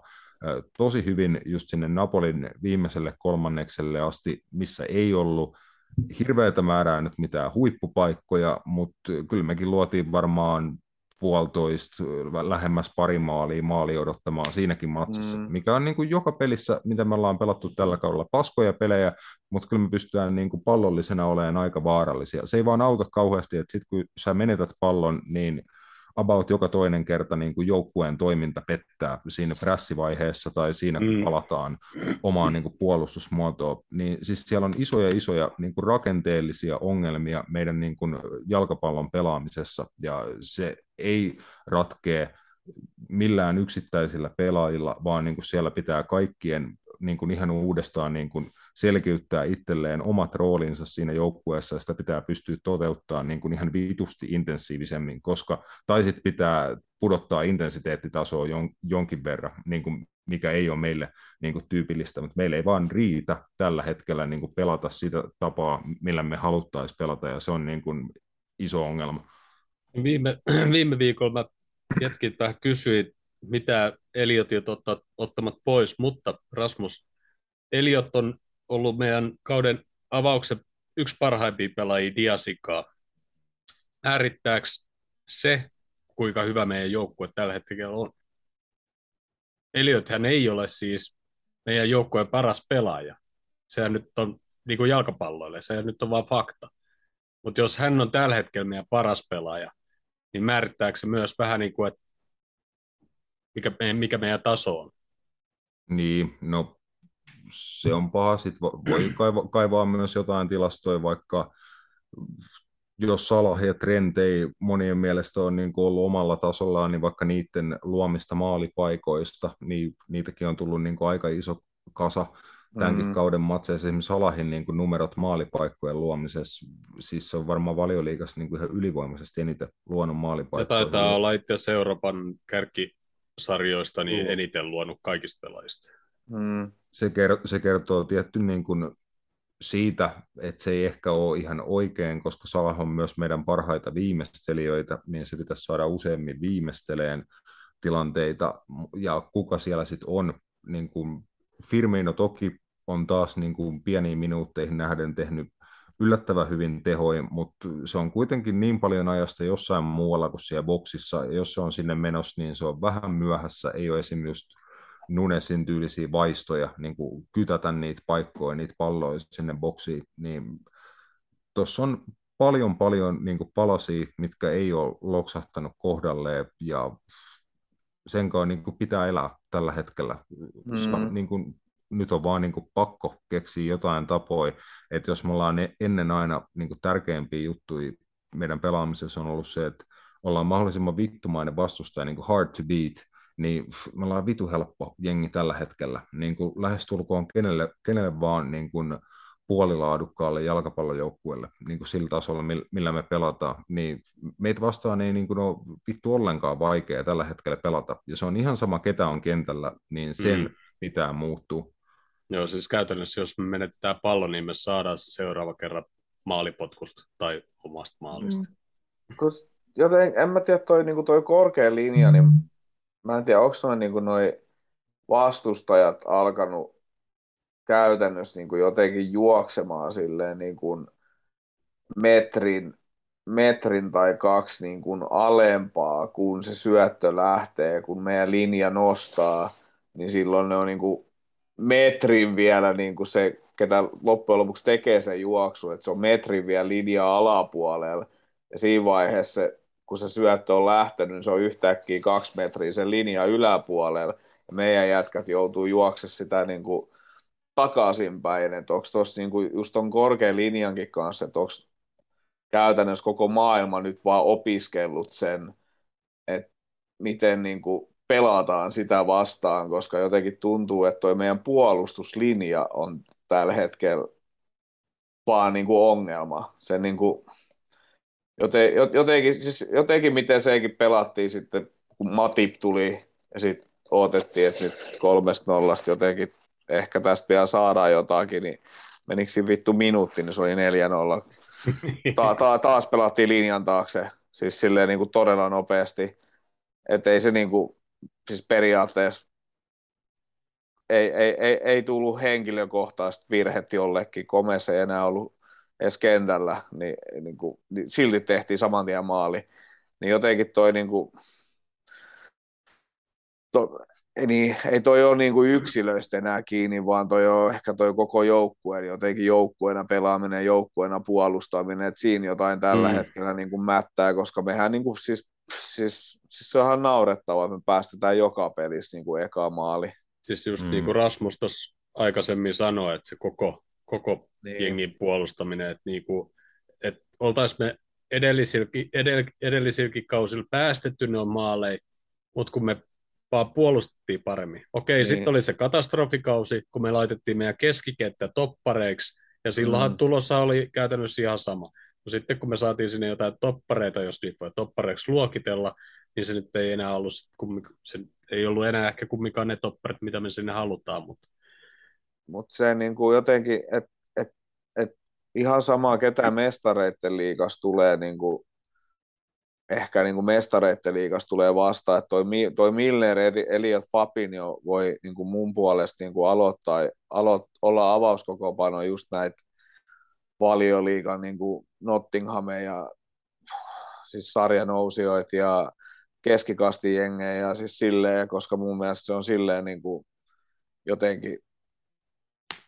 tosi hyvin just sinne Napolin viimeiselle kolmannekselle asti, missä ei ollut hirveätä määrää nyt mitään huippupaikkoja, mutta kyllä mekin luotiin varmaan puolitoista lähemmäs pari maalia, maali odottamaan siinäkin matsissa, mm. mikä on niin kuin joka pelissä, mitä me ollaan pelattu tällä kaudella, paskoja pelejä, mutta kyllä me pystytään niin kuin pallollisena olemaan aika vaarallisia. Se ei vaan auta kauheasti, että sitten kun sä menetät pallon, niin about joka toinen kerta niin kuin joukkueen toiminta pettää siinä prässivaiheessa tai siinä, kun mm. palataan omaan niin kuin puolustusmuotoon. Niin siis siellä on isoja isoja niin kuin rakenteellisia ongelmia meidän niin kuin jalkapallon pelaamisessa, ja se ei ratkee millään yksittäisillä pelaajilla, vaan niin kuin siellä pitää kaikkien niin kuin ihan uudestaan niin kuin selkeyttää itselleen omat roolinsa siinä joukkueessa, ja sitä pitää pystyä toteuttamaan niin kuin ihan vitusti intensiivisemmin, koska tai sitten pitää pudottaa intensiteettitasoa jon, jonkin verran, niin kuin mikä ei ole meille niin kuin tyypillistä, mutta meillä ei vaan riitä tällä hetkellä niin kuin pelata sitä tapaa, millä me haluttaisiin pelata, ja se on niin kuin iso ongelma. Viime, viime viikolla mä jätkin vähän kysyin, mitä Eliotit ottaa, ottamat pois, mutta Rasmus, Eliot on ollut meidän kauden avauksen yksi parhaimpia pelaajia Diasikaa. Äärittääkö se, kuinka hyvä meidän joukkue tällä hetkellä on? Eliot hän ei ole siis meidän joukkueen paras pelaaja. Sehän nyt on niin kuin jalkapalloille, se nyt on vain fakta. Mutta jos hän on tällä hetkellä meidän paras pelaaja, niin määrittääkö se myös vähän niin kuin, että mikä, mikä meidän taso on? Niin, no se on paha. Sitten voi kaivaa, kaivaa myös jotain tilastoja, vaikka jos Salah ja Trent ei monien mielestä ole niin ollut omalla tasollaan, niin vaikka niiden luomista maalipaikoista, niin niitäkin on tullut niin aika iso kasa tämänkin mm. kauden matseissa. Esimerkiksi Salahin niin kuin numerot maalipaikkojen luomisessa, siis se on varmaan valioliigassa niin kuin ihan ylivoimaisesti eniten luonut maalipaikkoja. Ja taitaa olla itse asiassa Euroopan kärkisarjoista niin mm. eniten luonut kaikista pelaajista. Mm. Se, kertoo, se kertoo tietty niin kuin siitä, että se ei ehkä ole ihan oikein, koska Salah on myös meidän parhaita viimeistelijöitä, niin se pitäisi saada useammin viimeisteleen tilanteita, ja kuka siellä sitten on, niin kuin Firmino toki on taas niin kuin pieniin minuutteihin nähden tehnyt yllättävän hyvin tehoin, mutta se on kuitenkin niin paljon ajasta jossain muualla kuin siellä boksissa, ja jos se on sinne menossa, niin se on vähän myöhässä, ei ole esimerkiksi Nunesin tyylisiä vaistoja, niin kuin kytätä niitä paikkoja, niitä palloja sinne boksiin, niin tuossa on paljon paljon niin kuin palasia, mitkä ei ole loksahtanut kohdalleen, ja sen kanssa niin kuin pitää elää tällä hetkellä. Mm. Niin kuin, nyt on vaan niin kuin pakko keksiä jotain tapoja, että jos me ollaan ennen aina niin kuin tärkeimpiä juttuja meidän pelaamisessa on ollut se, että ollaan mahdollisimman vittumainen vastustaja, niin kuin hard to beat, niin me ollaan vitu helppo jengi tällä hetkellä. Niin kuin lähestulkoon kenelle, kenelle vaan niin kuin puolilaadukkaalle jalkapallojoukkueelle niin kuin sillä tasolla, millä me pelataan, niin meitä vastaan ei niin kuin ole vittu ollenkaan vaikea tällä hetkellä pelata. Ja se on ihan sama, ketä on kentällä, niin sen mm. pitää muuttua. Joo, siis käytännössä jos me menetetään pallo, niin me saadaan se seuraava kerran maalipotkusta tai omasta maalista. Mm. Joten en mä tiedä, toi, niin toi korkea linja, niin mä en tiedä, onko noin niin noi vastustajat alkanut käytännössä niin kuin jotenkin juoksemaan silleen niin kuin metrin, metrin tai kaksi niin kuin alempaa, kun se syöttö lähtee, kun meidän linja nostaa, niin silloin ne on niin kuin metrin vielä niin kuin se, ketä loppujen lopuksi tekee sen juoksu, että se on metrin vielä linja alapuolella. Ja siinä vaiheessa, kun se syöttö on lähtenyt, niin se on yhtäkkiä kaksi metriä sen linja yläpuolella. Ja meidän jätkät joutuu juokse sitä niin kuin takaisinpäin, että onko tuossa niinku just ton korkean linjankin kanssa, että onko käytännössä koko maailma nyt vaan opiskellut sen, että miten niinku pelataan sitä vastaan, koska jotenkin tuntuu, että toi meidän puolustuslinja on tällä hetkellä vaan niinku ongelma. Se niinku, joten, jotenkin, siis jotenkin miten sekin pelattiin sitten, kun Matip tuli ja sitten odotettiin, että nyt kolmesta nollasta jotenkin ehkä tästä vielä saadaan jotakin, niin menikö vittu minuutti, niin se oli 4-0. Ta- ta- taas pelattiin linjan taakse, siis silleen niin kuin todella nopeasti, että ei se niin kuin, siis periaatteessa ei, ei, ei, ei tullut henkilökohtaista virhet jollekin, Komessa ei enää ollut edes kentällä, niin, niin, kuin, niin silti tehtiin saman tien maali. Niin jotenkin toi niin kuin, to, niin, ei toi ole niin kuin yksilöistä enää kiinni, vaan toi on ehkä toi koko joukkue, eli jotenkin joukkueena pelaaminen, joukkueena puolustaminen, että siinä jotain tällä mm. hetkellä niin kuin mättää, koska mehän niin kuin, siis, siis, siis se onhan naurettavaa, että me päästetään joka pelissä niin kuin eka maali. Siis just mm. niin kuin Rasmus tuossa aikaisemmin sanoi, että se koko, koko niin. jengin puolustaminen, että, niin kuin, että oltaisiin me edellisilläkin, edell, edellisilläkin kausilla päästetty ne on maaleja, mutta kun me vaan puolustettiin paremmin. Okei, niin. sitten oli se katastrofikausi, kun me laitettiin meidän keskikenttä toppareiksi, ja silloinhan mm. tulossa oli käytännössä ihan sama. No sitten kun me saatiin sinne jotain toppareita, jos niitä voi toppareiksi luokitella, niin se nyt ei enää ollut, kun se ei ollut enää ehkä kumminkaan ne topperit, mitä me sinne halutaan. Mutta Mut se niin kuin jotenkin, että et, et ihan sama ketä mestareiden liigas tulee niin kuin ehkä niin kuin mestareiden liigassa tulee vastaan, että toi, toi Milner, Eliot Fabinho voi niin kuin mun puolesta niin kuin aloittaa, aloit, olla avauskokopano just näitä valioliigan niin kuin Nottinghame ja siis sarjanousijoita ja keskikasti jengejä ja siis silleen, koska mun mielestä se on silleen niin kuin jotenkin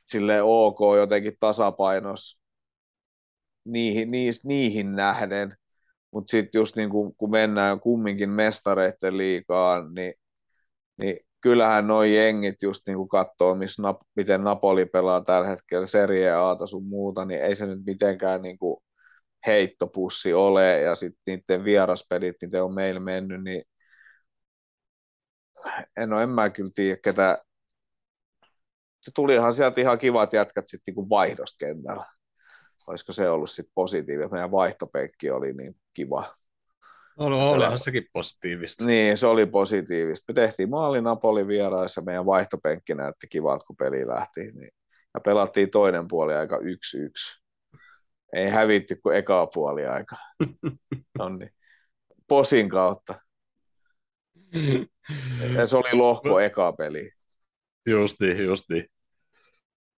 silleen ok, jotenkin tasapainos niihin, niihin, niihin nähden, mutta sitten just niin kun, kun mennään kumminkin mestareiden liikaan, niin, niin kyllähän nuo jengit just niin katsoo, missä, miten Napoli pelaa tällä hetkellä Serie A sun muuta, niin ei se nyt mitenkään niin heittopussi ole, ja sitten niiden vieraspelit, miten on meillä mennyt, niin en, ole, en mä kyllä tiedä, ketä, tulihan sieltä ihan kivat jätkät sitten niin vaihdosta kentällä olisiko se ollut sitten positiivista. Meidän vaihtopenkki oli niin kiva. No, olihan sekin positiivista. Niin, se oli positiivista. Me tehtiin maali Napoli vieraissa, meidän vaihtopenkki näytti kivalta, kun peli lähti. Niin, ja pelattiin toinen puoli aika yksi yksi. Ei hävitty kuin eka puoli aika. Nonni. Posin kautta. Ja se oli lohko eka peli. Justi, justi.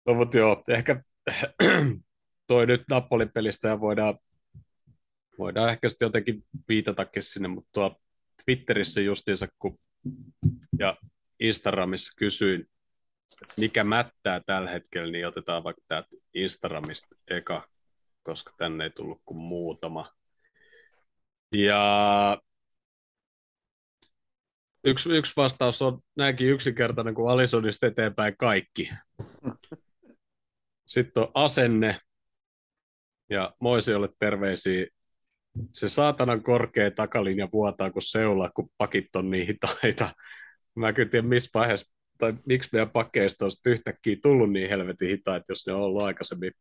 No mutta joo, ehkä toi nyt Napoli-pelistä ja voidaan, voidaan ehkä sitten jotenkin viitatakin sinne, mutta tuo Twitterissä justiinsa kun, ja Instagramissa kysyin, mikä mättää tällä hetkellä, niin otetaan vaikka tämä Instagramista eka, koska tänne ei tullut kuin muutama. Ja yksi, yksi vastaus on näinkin yksinkertainen kuin Alisonista eteenpäin kaikki. Sitten on asenne, ja Moisiolle terveisiä. Se saatanan korkea takalinja vuotaa kuin seula, kun pakit on niin hitaita. Mä kyllä tiedä, missä vaiheessa, tai miksi meidän pakkeista olisi yhtäkkiä tullut niin helvetin hitaita, jos ne on ollut aikaisemmin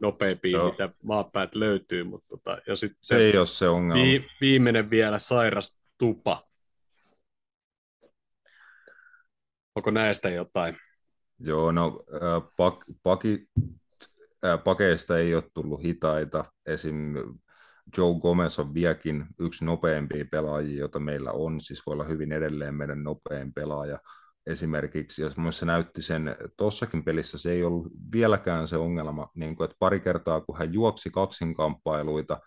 nopeampia, Joo. mitä maapäät löytyy. Mutta tota, ja sitten se ei ole se ongelma. Vi, viimeinen vielä sairas tupa. Onko näistä jotain? Joo, no äh, pak, paki, pakeista ei ole tullut hitaita. Esim. Joe Gomez on vieläkin yksi nopeampia pelaajia, jota meillä on, siis voi olla hyvin edelleen meidän nopein pelaaja esimerkiksi, ja se näytti sen, tuossakin pelissä se ei ollut vieläkään se ongelma, niin kuin, että pari kertaa kun hän juoksi kaksinkamppailuita,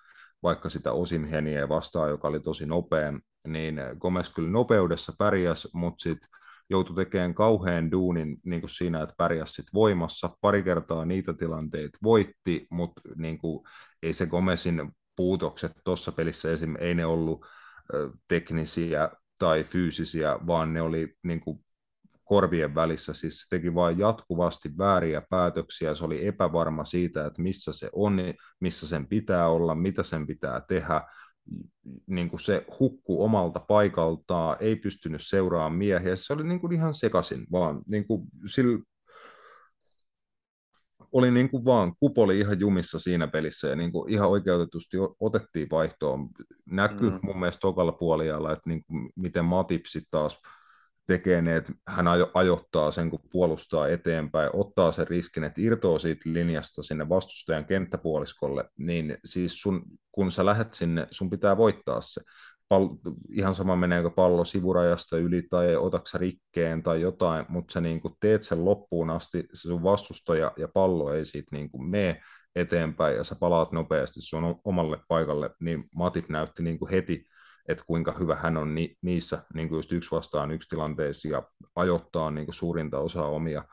vaikka sitä Osimheniä vastaan, joka oli tosi nopea, niin Gomez kyllä nopeudessa pärjäs, mutta sitten joutui tekemään kauhean duunin niin kuin siinä, että pärjäsi sit voimassa. Pari kertaa niitä tilanteita voitti, mutta niin kuin, ei se Gomezin puutokset tuossa pelissä esim. ei ne ollut ö, teknisiä tai fyysisiä, vaan ne oli niin kuin, korvien välissä, siis se teki vain jatkuvasti vääriä päätöksiä, se oli epävarma siitä, että missä se on, missä sen pitää olla, mitä sen pitää tehdä, niin kuin se hukku omalta paikaltaan, ei pystynyt seuraamaan miehiä, se oli niin kuin ihan sekasin, vaan niin kuin sillä oli niin kuin vaan, kupoli ihan jumissa siinä pelissä ja niin kuin ihan oikeutetusti otettiin vaihtoon. Näkyy mm. mun mielestä tokalla puoliajalla, että niin kuin miten Matip sitten taas tekee ne, että hän ajo, ajoittaa sen, kun puolustaa eteenpäin, ottaa sen riskin, että irtoaa siitä linjasta sinne vastustajan kenttäpuoliskolle, niin siis sun, kun sä lähdet sinne, sun pitää voittaa se. Pal- ihan sama meneekö pallo sivurajasta yli tai otaksa rikkeen tai jotain, mutta sä niin teet sen loppuun asti, se sun vastustaja ja pallo ei siitä niin mene eteenpäin ja sä palaat nopeasti sun omalle paikalle, niin Matip näytti niin heti, että kuinka hyvä hän on ni, niissä niin kuin just yksi vastaan yksi tilanteissa ja ajoittaa niin kuin suurinta osaa omia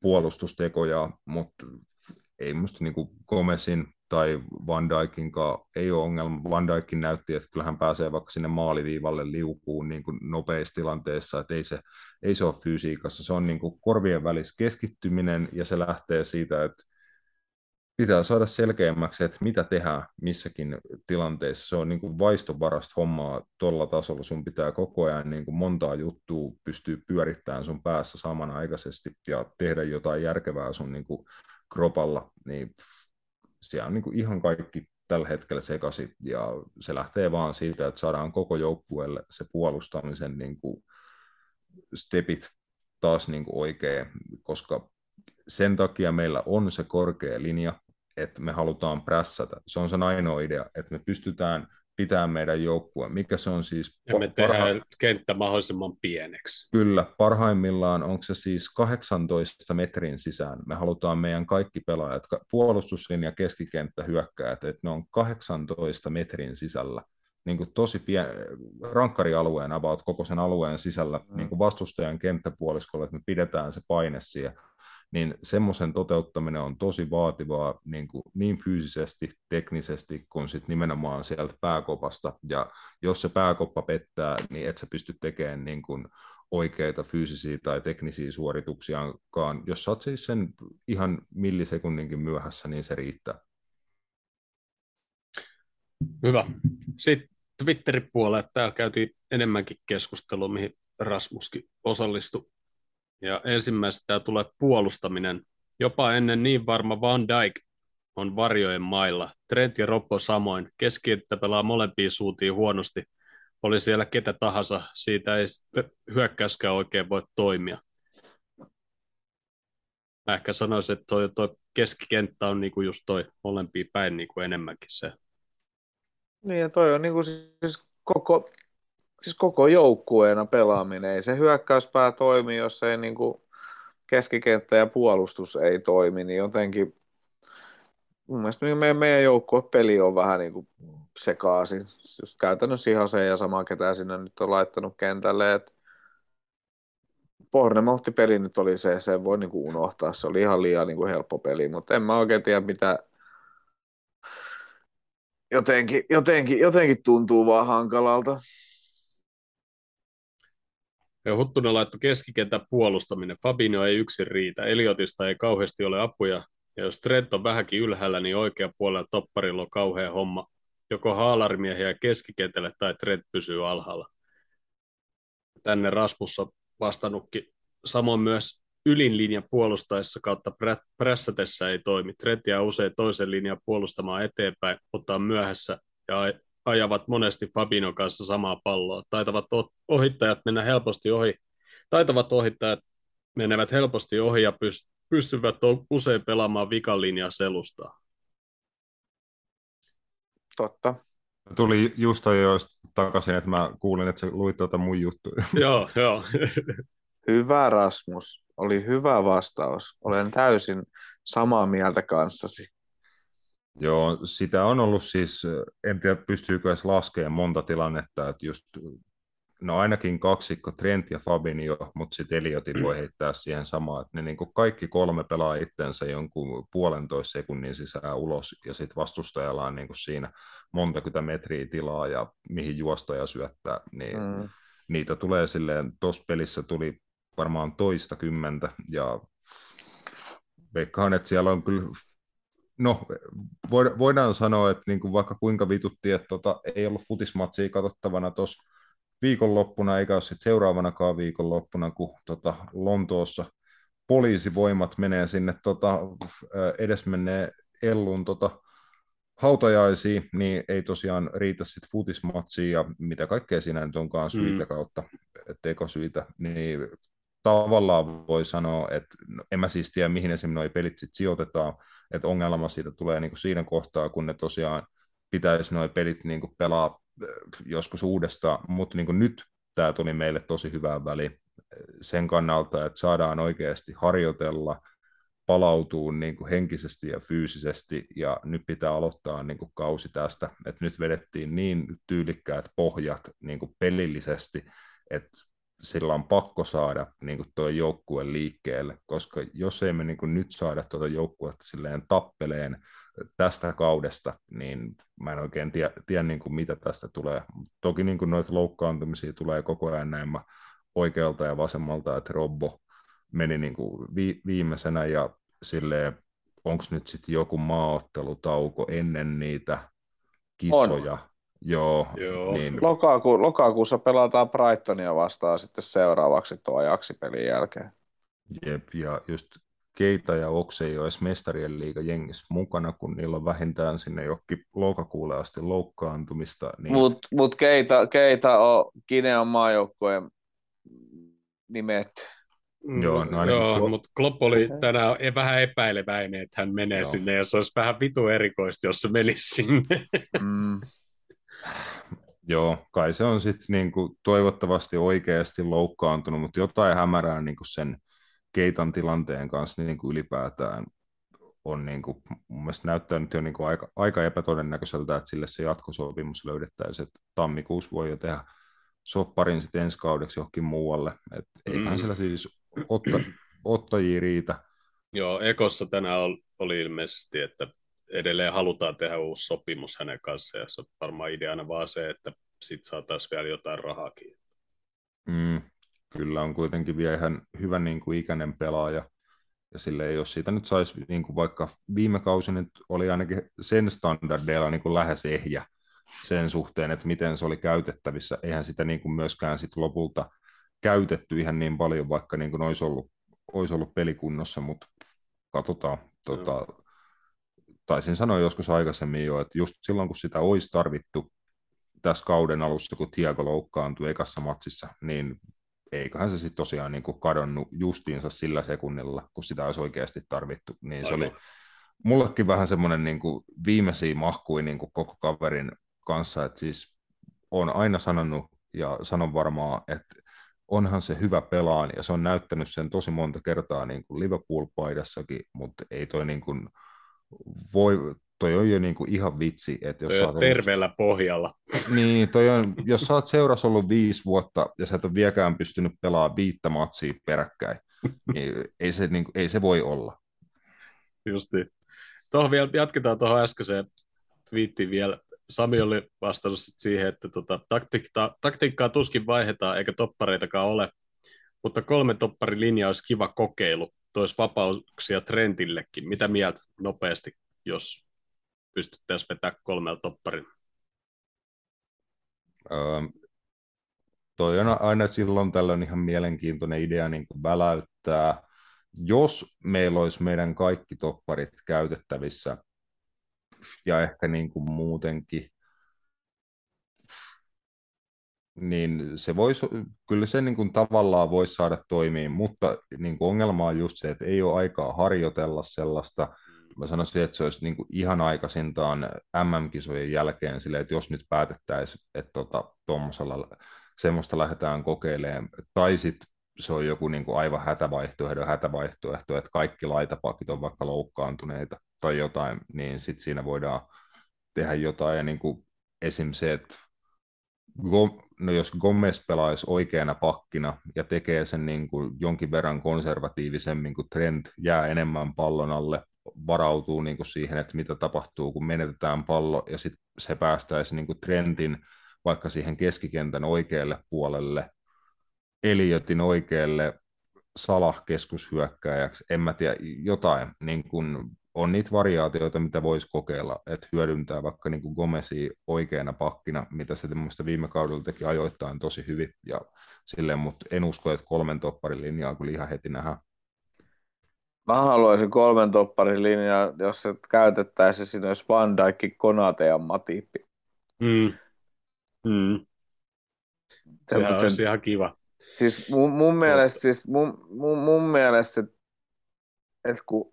puolustustekoja, mutta ei musta niin kuin Gomezin tai Van Dijkinkaan ei ole ongelma. Van Dijkin näytti, että kyllähän pääsee vaikka sinne maaliviivalle liukuun niin kuin nopeissa tilanteissa, että ei se, ei se ole fysiikassa. Se on niin kuin korvien välissä keskittyminen ja se lähtee siitä, että pitää saada selkeämmäksi, että mitä tehdään missäkin tilanteessa. Se on niin kuin vaistovarasta hommaa tuolla tasolla. Sun pitää koko ajan niin kuin montaa juttua pystyä pyörittämään sun päässä samanaikaisesti ja tehdä jotain järkevää sun niin kuin kropalla. Niin siellä on niin kuin ihan kaikki tällä hetkellä sekaisin ja se lähtee vaan siitä, että saadaan koko joukkueelle se puolustamisen niin kuin stepit taas niin kuin oikein, koska sen takia meillä on se korkea linja, että me halutaan prässätä. Se on sen ainoa idea, että me pystytään pitää meidän joukkue. Mikä se on siis? Ja me tehdään parha... kenttä mahdollisimman pieneksi. Kyllä, parhaimmillaan onko se siis 18 metrin sisään. Me halutaan meidän kaikki pelaajat, puolustuslinja, keskikenttä, hyökkäät, että ne on 18 metrin sisällä. Niin kuin tosi pien, rankkarialueen about koko sen alueen sisällä mm. niin kuin vastustajan kenttäpuoliskolla, että me pidetään se paine siellä niin semmoisen toteuttaminen on tosi vaativaa niin, kuin niin fyysisesti, teknisesti kuin sit nimenomaan sieltä pääkopasta. Ja jos se pääkoppa pettää, niin et sä pysty tekemään niin kuin oikeita fyysisiä tai teknisiä suorituksiakaan. Jos sä oot siis sen ihan millisekunninkin myöhässä, niin se riittää. Hyvä. Sitten Twitterin puolella, täällä käytiin enemmänkin keskustelua, mihin Rasmuskin osallistui ja ensimmäisenä tämä tulee puolustaminen. Jopa ennen niin varma Van Dijk on varjojen mailla. Trent ja Roppo samoin. Keskittä pelaa molempiin suuntiin huonosti. Oli siellä ketä tahansa, siitä ei hyökkäyskään oikein voi toimia. Mä ehkä sanoisin, että toi, toi keskikenttä on niinku just toi molempiin päin niinku enemmänkin se. Niin ja toi on niinku siis koko siis koko joukkueena pelaaminen. Ei se hyökkäyspää toimi, jos ei niin kuin keskikenttä ja puolustus ei toimi, niin jotenkin mun mielestä niin meidän, meidän joukkuepeli on vähän niin kuin sekaisin. Just käytännössä ihan se ja sama, ketä sinne nyt on laittanut kentälle. Et peli nyt oli se, se voi niin kuin unohtaa. Se oli ihan liian niin kuin helppo peli, mutta en mä oikein tiedä, mitä, jotenkin, jotenkin, jotenkin tuntuu vaan hankalalta. Ja Huttunen laittoi keskikentän puolustaminen. Fabinho ei yksin riitä. Eliotista ei kauheasti ole apuja. Ja jos Trent on vähänkin ylhäällä, niin oikea puolella topparilla on kauhea homma. Joko haalarimiehiä keskikentälle tai Trent pysyy alhaalla. Tänne Rasmussa vastannutkin. Samoin myös ylin linja puolustaessa kautta prässätessä ei toimi. Trent jää usein toisen linjan puolustamaan eteenpäin, ottaa myöhässä ja ajavat monesti Fabino kanssa samaa palloa. Taitavat ohittajat mennä helposti ohi. Taitavat ohittajat menevät helposti ohi ja pystyvät usein pelaamaan vikalinjaa selustaa. Totta. Tuli just jo takaisin, että mä kuulin, että sä luit tuota mun juttuja. joo, joo. hyvä Rasmus. Oli hyvä vastaus. Olen täysin samaa mieltä kanssasi. Joo, sitä on ollut siis, en tiedä pystyykö edes laskemaan monta tilannetta, että just, no ainakin kaksikko Trent ja Fabinho, mutta sitten Eliotin voi heittää siihen samaan, että ne niin kaikki kolme pelaa itsensä jonkun puolentoista sekunnin sisään ulos, ja sitten vastustajalla on niin siinä monta metriä tilaa ja mihin juosta ja syöttää, niin mm. niitä tulee silleen, tuossa pelissä tuli varmaan toista kymmentä, ja veikkaan, että siellä on kyllä no, voidaan sanoa, että niin kuin vaikka kuinka vitutti, että tota, ei ollut futismatsia katsottavana tuossa viikonloppuna, eikä ole sitten seuraavanakaan viikonloppuna, kun tota, Lontoossa poliisivoimat menee sinne tota, edesmenneen Ellun tota, hautajaisiin, niin ei tosiaan riitä sitten futismatsiin ja mitä kaikkea siinä nyt onkaan syitä mm. kautta, tekosyitä, niin tavallaan voi sanoa, että en mä siis tiedä, mihin esimerkiksi nuo pelit sitten sijoitetaan, että ongelma siitä tulee niin kuin siinä kohtaa, kun ne tosiaan pitäisi nuo pelit niin kuin pelaa äh, joskus uudestaan, mutta niin kuin nyt tämä tuli meille tosi hyvää väli sen kannalta, että saadaan oikeasti harjoitella, palautuu niin kuin henkisesti ja fyysisesti, ja nyt pitää aloittaa niin kuin kausi tästä, että nyt vedettiin niin tyylikkäät pohjat niin kuin pelillisesti, että sillä on pakko saada niin tuo joukkue liikkeelle, koska jos ei me niin kuin nyt saada tuota joukkuetta silleen tappeleen tästä kaudesta, niin mä en oikein tiedä, tiedä niin kuin mitä tästä tulee. Toki niin kuin noita loukkaantumisia tulee koko ajan näin oikealta ja vasemmalta, että Robbo meni niin kuin vi- viimeisenä ja silleen, onko nyt sitten joku maaottelutauko ennen niitä kisoja, on. Joo. Joo. Niin... Lokaku, lokakuussa pelataan Brightonia vastaan sitten seuraavaksi tuo ajaksi pelin jälkeen. Jep, ja just Keita ja Okse ei ole edes mestarien liiga jengissä mukana, kun niillä on vähintään sinne johonkin lokakuulle asti loukkaantumista. Niin... Mutta mut Keita, Keita on Kinean maajoukkueen nimet. Mm, Joo, no ainakin Joo Klopp- mutta Klopp oli tänään e- vähän epäileväinen, että hän menee Joo. sinne, ja se olisi vähän vitu erikoista, jos se menisi sinne. Mm. Joo, kai se on sitten niinku toivottavasti oikeasti loukkaantunut, mutta jotain hämärää niinku sen Keitan tilanteen kanssa niinku ylipäätään on niinku, mun mielestä näyttää nyt jo niinku aika, aika epätodennäköiseltä, että sille se jatkosopimus löydettäisiin, että tammikuussa voi jo tehdä sopparin sitten ensi kaudeksi johonkin muualle, eiköhän Mm. sillä siis otta, ottajia riitä. Joo, Ekossa tänään ol- oli ilmeisesti, että edelleen halutaan tehdä uusi sopimus hänen kanssaan, ja se on varmaan ideana vaan se, että sit saataisiin vielä jotain rahaakin. Mm, kyllä on kuitenkin vielä ihan hyvä niin kuin ikäinen pelaaja. Ja sille jos siitä nyt saisi, niin kuin vaikka viime kausi nyt oli ainakin sen standardeilla niin kuin lähes ehjä sen suhteen, että miten se oli käytettävissä. Eihän sitä niin kuin myöskään sit lopulta käytetty ihan niin paljon, vaikka niin kuin olisi, ollut, olisi ollut pelikunnossa, mutta katsotaan. Tota, taisin sanoa joskus aikaisemmin jo, että just silloin kun sitä olisi tarvittu tässä kauden alussa, kun Tiago loukkaantui ekassa matsissa, niin eiköhän se sitten tosiaan niin kuin kadonnut justiinsa sillä sekunnilla, kun sitä olisi oikeasti tarvittu. Niin se Aivan. oli mullekin vähän semmoinen niin kuin viimeisiä mahkui niin kuin koko kaverin kanssa, että siis on aina sanonut ja sanon varmaan, että onhan se hyvä pelaan ja se on näyttänyt sen tosi monta kertaa niin kuin Liverpool-paidassakin, mutta ei toi niin kuin voi, toi on jo niin kuin ihan vitsi, että jos Toi on oot ollut- terveellä pohjalla. niin, toi on, jos sä oot seurassa ollut viisi vuotta ja sä et ole vieläkään pystynyt pelaamaan viittä matsia peräkkäin, niin ei se, niin, ei se voi olla. Justi. Tuohon vielä jatketaan tuohon äskeiseen twiittiin vielä. Sami oli vastannut siihen, että tota, taktiikkaa, taktiikkaa tuskin vaihdetaan eikä toppareitakaan ole, mutta kolme topparin linja olisi kiva kokeilu. Toisi vapauksia Trentillekin. Mitä mieltä nopeasti, jos pystyttäisiin vetämään kolmella topparin? Öö, toi on aina silloin tällöin ihan mielenkiintoinen idea niin kuin väläyttää. Jos meillä olisi meidän kaikki topparit käytettävissä ja ehkä niin kuin muutenkin, niin se voisi, kyllä se niin kuin tavallaan voisi saada toimia, mutta niin kuin ongelma on just se, että ei ole aikaa harjoitella sellaista. Mä sanoisin, että se olisi niin kuin ihan aikaisintaan MM-kisojen jälkeen sille, että jos nyt päätettäisiin, että tota, tuommoisella semmoista lähdetään kokeilemaan, tai sitten se on joku niin kuin aivan hätävaihtoehto, hätävaihtoehto, että kaikki laitapakit on vaikka loukkaantuneita tai jotain, niin sitten siinä voidaan tehdä jotain, ja niin kuin esim. se, että no jos Gomez pelaisi oikeana pakkina ja tekee sen niin kuin jonkin verran konservatiivisemmin, kun Trent jää enemmän pallon alle, varautuu niin kuin siihen, että mitä tapahtuu, kun menetetään pallo, ja sitten se päästäisi niin kuin Trentin vaikka siihen keskikentän oikealle puolelle, Eliotin oikealle Salah keskushyökkääjäksi, en mä tiedä, jotain, niin kun on niitä variaatioita, mitä voisi kokeilla, että hyödyntää vaikka niin kuin Gomezia oikeana pakkina, mitä se minusta viime kaudella teki ajoittain tosi hyvin, ja silleen, mutta en usko, että kolmen topparin linjaa kyllä ihan heti nähdään. Mä haluaisin kolmen topparin linjaa, jos se käytettäisiin, siinä olisi Van Dijk, Konate ja Matippi. Mm. Mm. Sehän olisi ihan kiva. Siis mun, mun mielestä, siis mun, mun, mun mielestä, että kun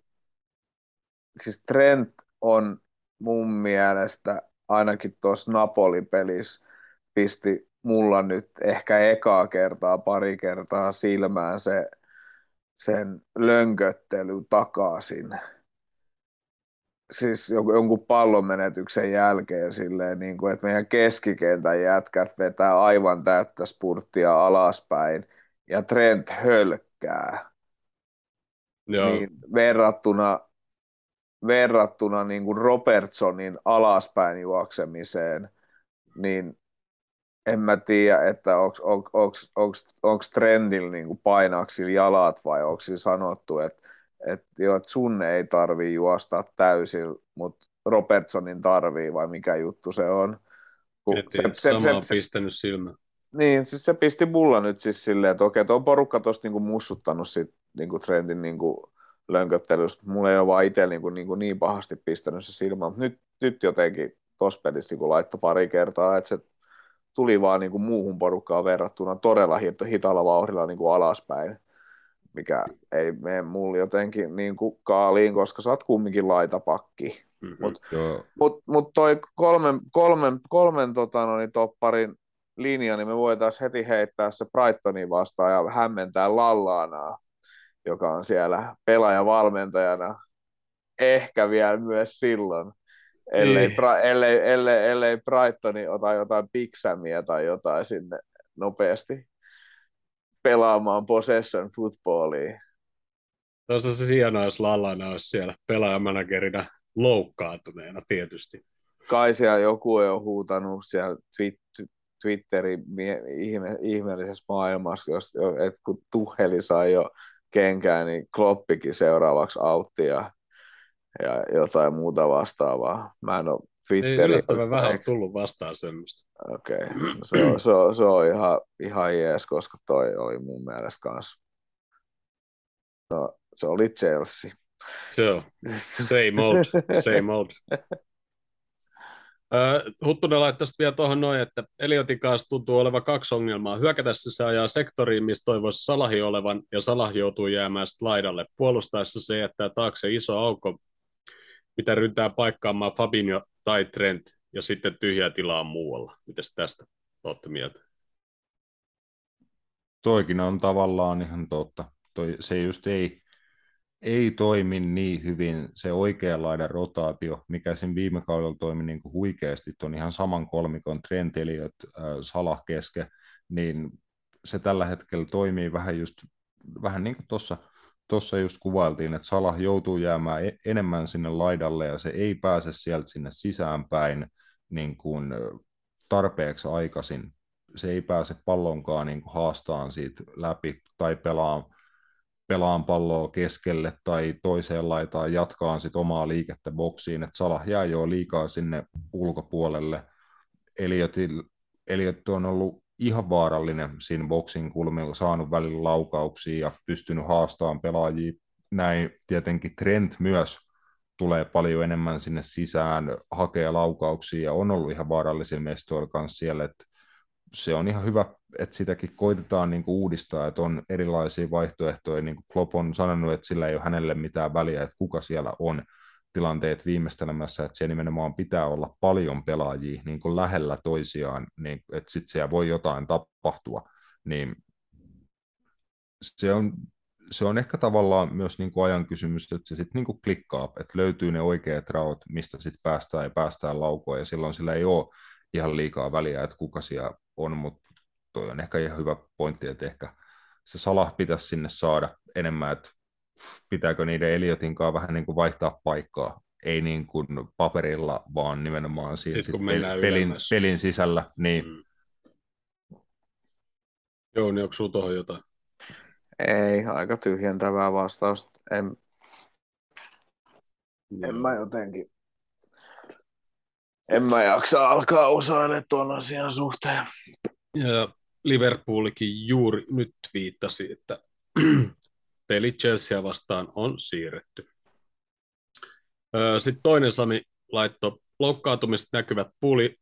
siis Trent on mun mielestä ainakin tuossa Napoli-pelissä pisti mulla nyt ehkä ekaa kertaa, pari kertaa silmään se, sen lönköttely takaisin. Siis jonkun, jonkun pallon menetyksen jälkeen silleen, niin kuin, että meidän keskikentän jätkät vetää aivan täyttä spurttia alaspäin ja Trent hölkkää. Joo. Niin verrattuna, verrattuna niin kuin Robertsonin alaspäin juoksemiseen, niin en mä tiedä, että onko Trendillä niin kuin jalat vai onko sillä sanottu, että, että, jo, että sun ei tarvii juosta täysin, mutta Robertsonin tarvii vai mikä juttu se on. Kun Se, se, se, sama on pistänyt silmään. Niin, siis se pisti mulla nyt siis silleen, että okei, tuo porukka tuosta niinku mussuttanut sit niinku trendin niinku lönköttelystä. Mulla ei ole vaan itse niinku, niinku niin pahasti pistänyt se silmään, mutta nyt, nyt jotenkin tuossa pelissä niinku laittoi pari kertaa, että se tuli vaan niin kuin muuhun porukkaan verrattuna todella hitaalla vauhdilla niin kuin alaspäin, mikä ei mene mulle jotenkin niin kuin kaaliin, koska sä oot kumminkin laitapakki. Mm-hmm. Mutta mut, mut toi kolmen, kolmen, kolmen tota, no, niin topparin linja, niin me voitaisiin heti heittää se Brightonin vastaan ja hämmentää Lallaanaa, joka on siellä pelaajavalmentajana. Ehkä vielä myös silloin ellei, niin. pra, ellei, ellei, ellei Brightoni ota jotain piksämiä tai jotain sinne nopeasti pelaamaan possession footballia. Tuossa se hienoa, jos Lallana olisi siellä pelaajamanagerina loukkaantuneena tietysti. Kai siellä joku on huutanut siellä Twitterin ihme, ihmeellisessä maailmassa, jos, että kun Tuheli sai jo kenkään, niin Kloppikin seuraavaksi auttia ja jotain muuta vastaavaa. Mä en ole. Ei vähän tullut vastaan semmoista. Okei, okay. se, on, se, on, se on ihan, ihan jees, koska toi oli mun mielestä kanssa. No, se oli Chelsea. Se on. Same old, same old. Huttunen laittaisi vielä tuohon noin, että Eliotin kanssa tuntuu olevan kaksi ongelmaa. Hyökätessä se ajaa sektoriin, missä toivoisi Salahi olevan, ja Salah joutuu jäämään laidalle. Puolustaessa se jättää taakse iso aukko, mitä ryntää paikkaamaan Fabinho tai Trent, ja sitten tyhjää tilaa muualla. Mites tästä olette mieltä? Toikin on tavallaan ihan totta. Toi, se just ei, ei toimi niin hyvin se oikeanlainen rotaatio, mikä sen viime kaudella toimi niin kuin huikeasti, on ihan saman kolmikon Trent Elliot, äh, Salah keske, niin se tällä hetkellä toimii vähän just, vähän niin kuin tuossa tuossa just kuvailtiin, että Salah joutuu jäämään e- enemmän sinne laidalle ja se ei pääse sieltä sinne sisäänpäin niin kuin tarpeeksi aikaisin. Se ei pääse pallonkaan niin kuin haastaan siitä läpi tai pelaan, pelaan palloa keskelle tai toiseen laitaan jatkaa sit omaa liikettä boksiin, että Salah jää jo liikaa sinne ulkopuolelle. Eliot on ollut ihan vaarallinen siinä boksin kulmilla, saanut välillä laukauksia ja pystynyt haastamaan pelaajia. Näin tietenkin Trent myös tulee paljon enemmän sinne sisään, hakee laukauksia ja on ollut ihan vaarallisia mestoilla kanssa siellä, että se on ihan hyvä, että sitäkin koitetaan niin kuin uudistaa, että on erilaisia vaihtoehtoja, niin kuin Klopp on sanonut, että sillä ei ole hänelle mitään väliä, että kuka siellä on, tilanteet viimeistelemässä, että siellä nimenomaan pitää olla paljon pelaajia niin kuin lähellä toisiaan, niin että sitten siellä voi jotain tapahtua, niin se on, se on ehkä tavallaan myös niin kuin ajan kysymys, että se sitten niin klikkaa, että löytyy ne oikeat raot, mistä sitten päästään ja päästään laukoon, ja silloin sillä ei ole ihan liikaa väliä, että kuka siellä on, mutta toi on ehkä ihan hyvä pointti, että ehkä se Salah pitäisi sinne saada enemmän, että pitääkö niiden Eliotin kanssa vähän niin kuin vaihtaa paikkaa, ei niin kuin paperilla, vaan nimenomaan siinä sit, pel- pelin, pelin sisällä. Niin... Mm. Joo, niin onko sinulla tuohon jotain? Ei, aika tyhjentävää vastausta. En, en mä jotenkin en mä jaksa alkaa osailla tuon asian suhteen. Ja Liverpoolikin juuri nyt viittasi, että peli Chelsea vastaan on siirretty. Sitten toinen Sami laitto loukkaantumiset näkyvät puuli,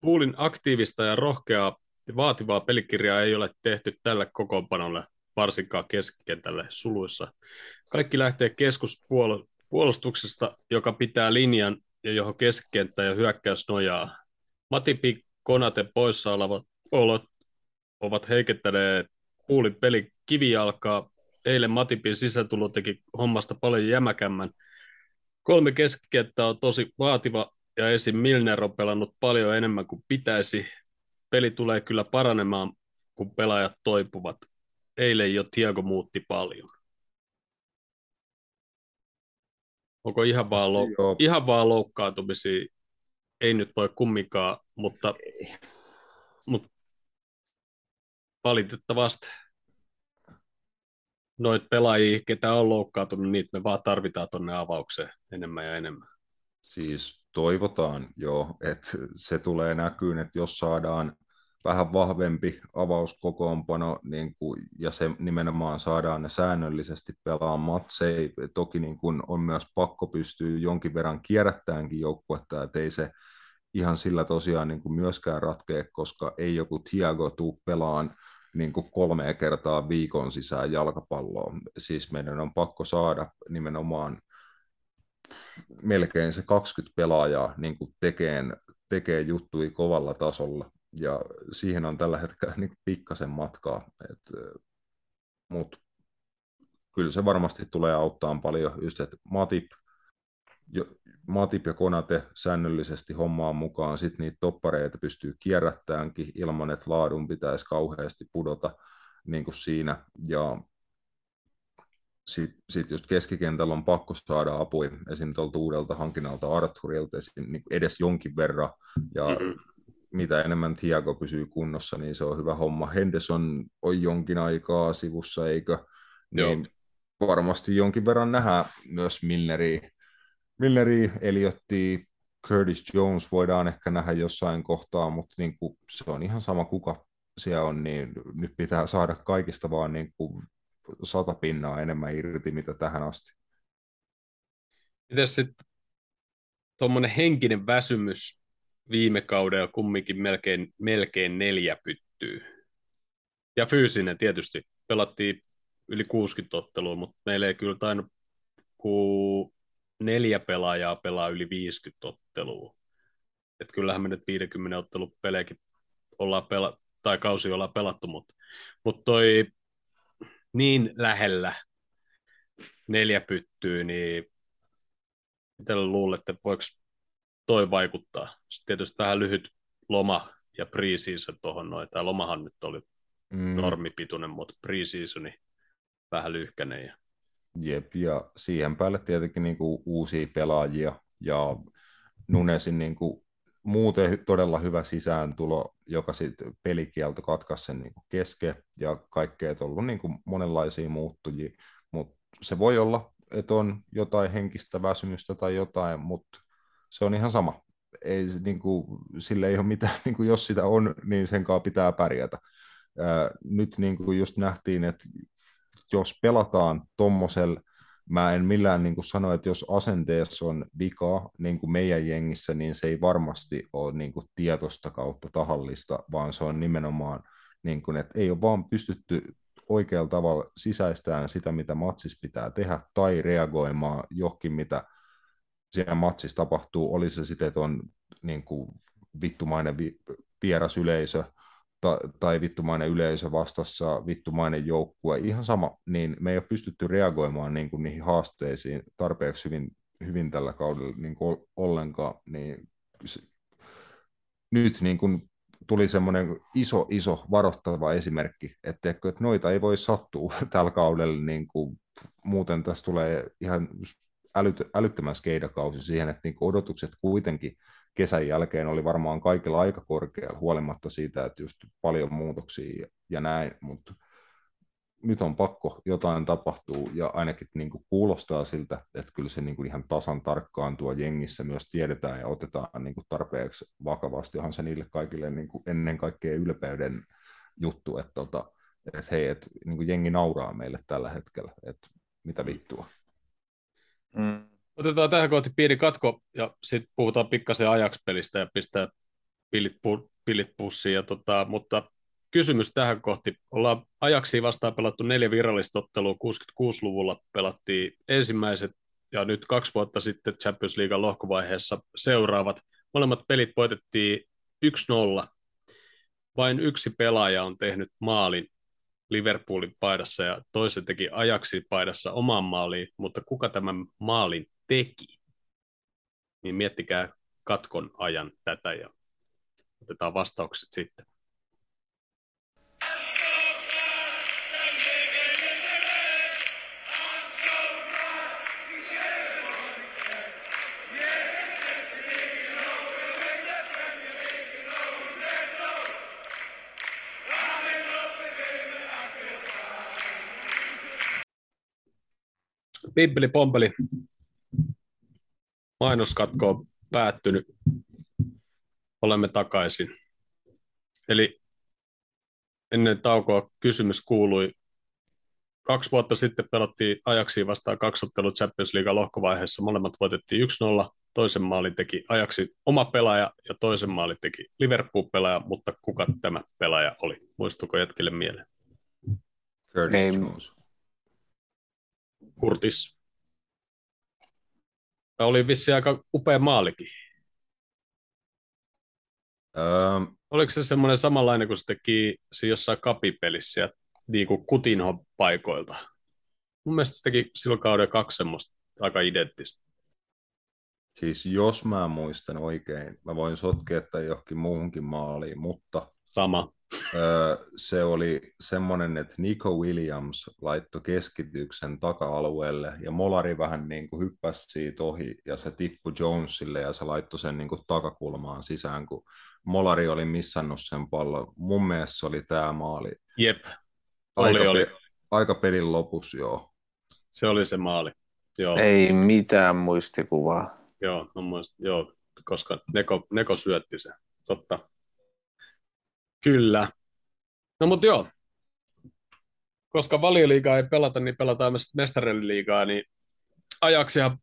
puulin aktiivista ja rohkeaa vaativaa pelikirjaa ei ole tehty tälle kokoonpanolle, varsinkaan keskikentälle suluissa. Kaikki lähtee keskuspuolustuksesta, joka pitää linjan ja johon keskikenttä ja hyökkäys nojaa. Matipi Konate poissa olevat olot ovat heikentäneet puulin peli kivijalkaa eilen Matipin sisätulo teki hommasta paljon jämäkämmän. Kolme keskikenttä on tosi vaativa ja esim. Milner on pelannut paljon enemmän kuin pitäisi. Peli tulee kyllä paranemaan, kun pelaajat toipuvat. Eilen jo Tiago muutti paljon. Onko ihan vaan, lou- ihan vaan loukkaantumisia? Ei nyt voi kumminkaan, mutta, mutta valitettavasti noit pelaajia, ketä on loukkaantunut, niitä me vaan tarvitaan tuonne avaukseen enemmän ja enemmän. Siis toivotaan jo, että se tulee näkyyn, että jos saadaan vähän vahvempi avauskokoonpano niin kuin, ja se nimenomaan saadaan ne säännöllisesti pelaamaan matseja. Toki niin kuin on myös pakko pystyä jonkin verran kierrättäänkin joukkuetta, että ei se ihan sillä tosiaan niin kuin myöskään ratkea, koska ei joku Thiago tuu pelaan niin kuin kolme kertaa viikon sisään jalkapalloa. Siis meidän on pakko saada nimenomaan melkein se 20 pelaajaa niin kuin tekeen, tekee juttui kovalla tasolla. Ja siihen on tällä hetkellä niin pikkasen matkaa. Mutta kyllä se varmasti tulee auttaa paljon. Just, että Matip, jo, Matip ja Konate säännöllisesti hommaan mukaan, sitten niitä toppareita pystyy kierrättäänkin ilman, että laadun pitäisi kauheasti pudota niin kuin siinä. Ja sitten sit just keskikentällä on pakko saada apua esim. tuolta uudelta hankinnalta Arthurilta esim. Niin edes jonkin verran. Ja mm-hmm. Mitä enemmän Thiago pysyy kunnossa, niin se on hyvä homma. Henderson on jonkin aikaa sivussa, eikö? Niin Joo. varmasti jonkin verran nähdään myös Milneri, Milneri Eliotti, Curtis Jones voidaan ehkä nähdä jossain kohtaa, mutta niin kuin se on ihan sama kuka siellä on, niin nyt pitää saada kaikista vaan niin kuin sata pinnaa enemmän irti, mitä tähän asti. Miten sitten tuommoinen henkinen väsymys viime kaudella kumminkin melkein, melkein neljä pyttyy. Ja fyysinen tietysti. Pelattiin yli 60 ottelua, mutta meillä ei kyllä tainnut kun neljä pelaajaa pelaa yli 50 ottelua. Et kyllähän me nyt 50 ottelun pelejäkin ollaan pela- tai kausi ollaan pelattu, mutta mut toi niin lähellä neljä pyttyy, niin mitä luulette, voiko toi vaikuttaa? Sitten tietysti vähän lyhyt loma ja preseason tuohon noin. Tämä lomahan nyt oli mm. normipituinen, mutta preseasoni vähän lyhkäinen. Ja... Jep, ja siihen päälle tietenkin niinku uusia pelaajia ja Nunesin niinku muuten todella hyvä sisääntulo, joka sitten pelikielto katkaisi sen niin kesken ja kaikkea, että on ollut niin kuin monenlaisia muuttujia, mutta se voi olla, että on jotain henkistä väsymystä tai jotain, mutta se on ihan sama. Ei, niin kuin, sille ei ole mitään, niin kuin jos sitä on, niin sen kanssa pitää pärjätä. Ää, nyt niin kuin just nähtiin, että jos pelataan tuommoisella mä en millään niin kuin sano, että jos asenteessa on vika niin kuin meidän jengissä, niin se ei varmasti ole niin kuin tietoista kautta tahallista, vaan se on nimenomaan, niin kuin, että ei ole vaan pystytty oikealla tavalla sisäistään sitä, mitä matsis pitää tehdä, tai reagoimaan johonkin, mitä siellä matsissa tapahtuu, oli se sitten, että on niin kuin vittumainen vi- vieras yleisö, ta, tai vittumainen yleisö vastassa, vittumainen joukkue, ihan sama, niin me ei ole pystytty reagoimaan niin kuin niihin haasteisiin tarpeeksi hyvin, hyvin tällä kaudella niin kuin ollenkaan, niin se, nyt niin kuin tuli semmoinen iso, iso varoittava esimerkki, että, että noita ei voi sattua tällä kaudella, niin kuin, muuten tässä tulee ihan älyt, älyttömän skeidakausi siihen, että niin odotukset kuitenkin kesän jälkeen oli varmaan kaikilla aika korkealla, huolimatta siitä, että just paljon muutoksia ja näin, mutta nyt on pakko, jotain tapahtuu, ja ainakin niin kuin kuulostaa siltä, että kyllä se niin kuin ihan tasan tarkkaan tuo jengissä myös tiedetään ja otetaan niin kuin tarpeeksi vakavasti, onhan se niille kaikille niin kuin ennen kaikkea ylpeyden juttu, että, tota, että hei, että niin kuin jengi nauraa meille tällä hetkellä, että mitä vittua. Mm. Otetaan tähän kohti pieni katko ja sitten puhutaan pikkasen ajakspelistä ja pistää pilit, pu, pilit pussiin. Ja tota, mutta kysymys tähän kohti. Ollaan ajaksi vastaan pelattu neljä virallista ottelua. 66-luvulla pelattiin ensimmäiset ja nyt kaksi vuotta sitten Champions League lohkovaiheessa seuraavat. Molemmat pelit voitettiin 1-0. Vain yksi pelaaja on tehnyt maalin Liverpoolin paidassa ja toisen teki ajaksi paidassa omaan maaliin, mutta kuka tämän maalin teki, niin miettikää katkon ajan tätä ja otetaan vastaukset sitten. Pimpeli Pompeli, mainoskatko on päättynyt. Olemme takaisin. Eli ennen taukoa kysymys kuului, kaksi vuotta sitten pelattiin ajaksi vastaan kaksottelut Champions League lohkovaiheessa. Molemmat voitettiin 1-0. toisen maalin teki ajaksi oma pelaaja ja toisen maalin teki Liverpool-pelaaja, mutta kuka tämä pelaaja oli? Muistuko jätkille mieleen? Curtis Ei. Jones. Kurtis. Tämä oli vissi aika upea maalikin. Öö, Oliko se semmoinen samanlainen kuin se teki se jossain kapipelissä ja niin Kutinho paikoilta? Mun mielestä se teki silloin kauden kaksi semmoista aika identtistä. siis jos mä muistan oikein, mä voin sotkea tai johonkin muuhunkin maaliin, mutta Sama. öö, se oli semmoinen, että Nico Williams laittoi keskityksen taka-alueelle ja Molari vähän niin kuin hyppäsi siitä ohi ja se tippui Jonesille ja se laittoi sen niin kuin takakulmaan sisään, kun Molari oli missannut sen pallon. Mun mielestä se oli tämä maali. Jep, oli, Aika, oli. aika pelin lopussa, joo. Se oli se maali. Joo, Ei mitään muistikuvaa. joo, no muist, joo koska Neko, Neko syötti sen. Totta. Kyllä. No mutta joo. Koska valioliigaa ei pelata, niin pelataan myös mestariliigaa, niin ajaksihan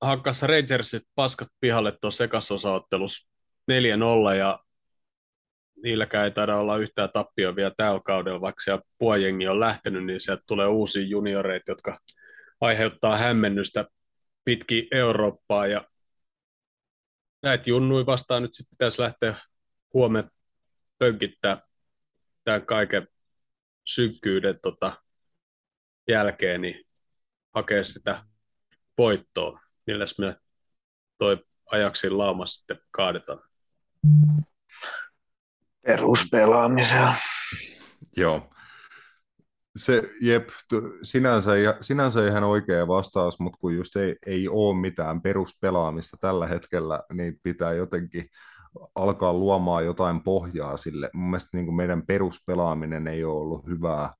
hakkas Rangersit paskat pihalle tuossa ekasosaottelussa 4-0 ja niilläkään ei taida olla yhtään tappia vielä tällä kaudella, vaikka siellä puojengi on lähtenyt, niin sieltä tulee uusia junioreita, jotka aiheuttaa hämmennystä pitkin Eurooppaa ja näitä junnui vastaan nyt sitten pitäisi lähteä huomenna pönkittää tämän kaiken synkkyyden tota, jälkeen, niin hakea sitä voittoa, milläs me toi ajaksin lauma sitten kaadetaan. Peruspelaamisella. Joo. Se, jep, sinänsä, ja- sinänsä ihan oikea vastaus, mutta kun just ei, ei ole mitään peruspelaamista tällä hetkellä, niin pitää jotenkin alkaa luomaan jotain pohjaa sille. Mun mielestä niin kuin meidän peruspelaaminen ei ole ollut hyvää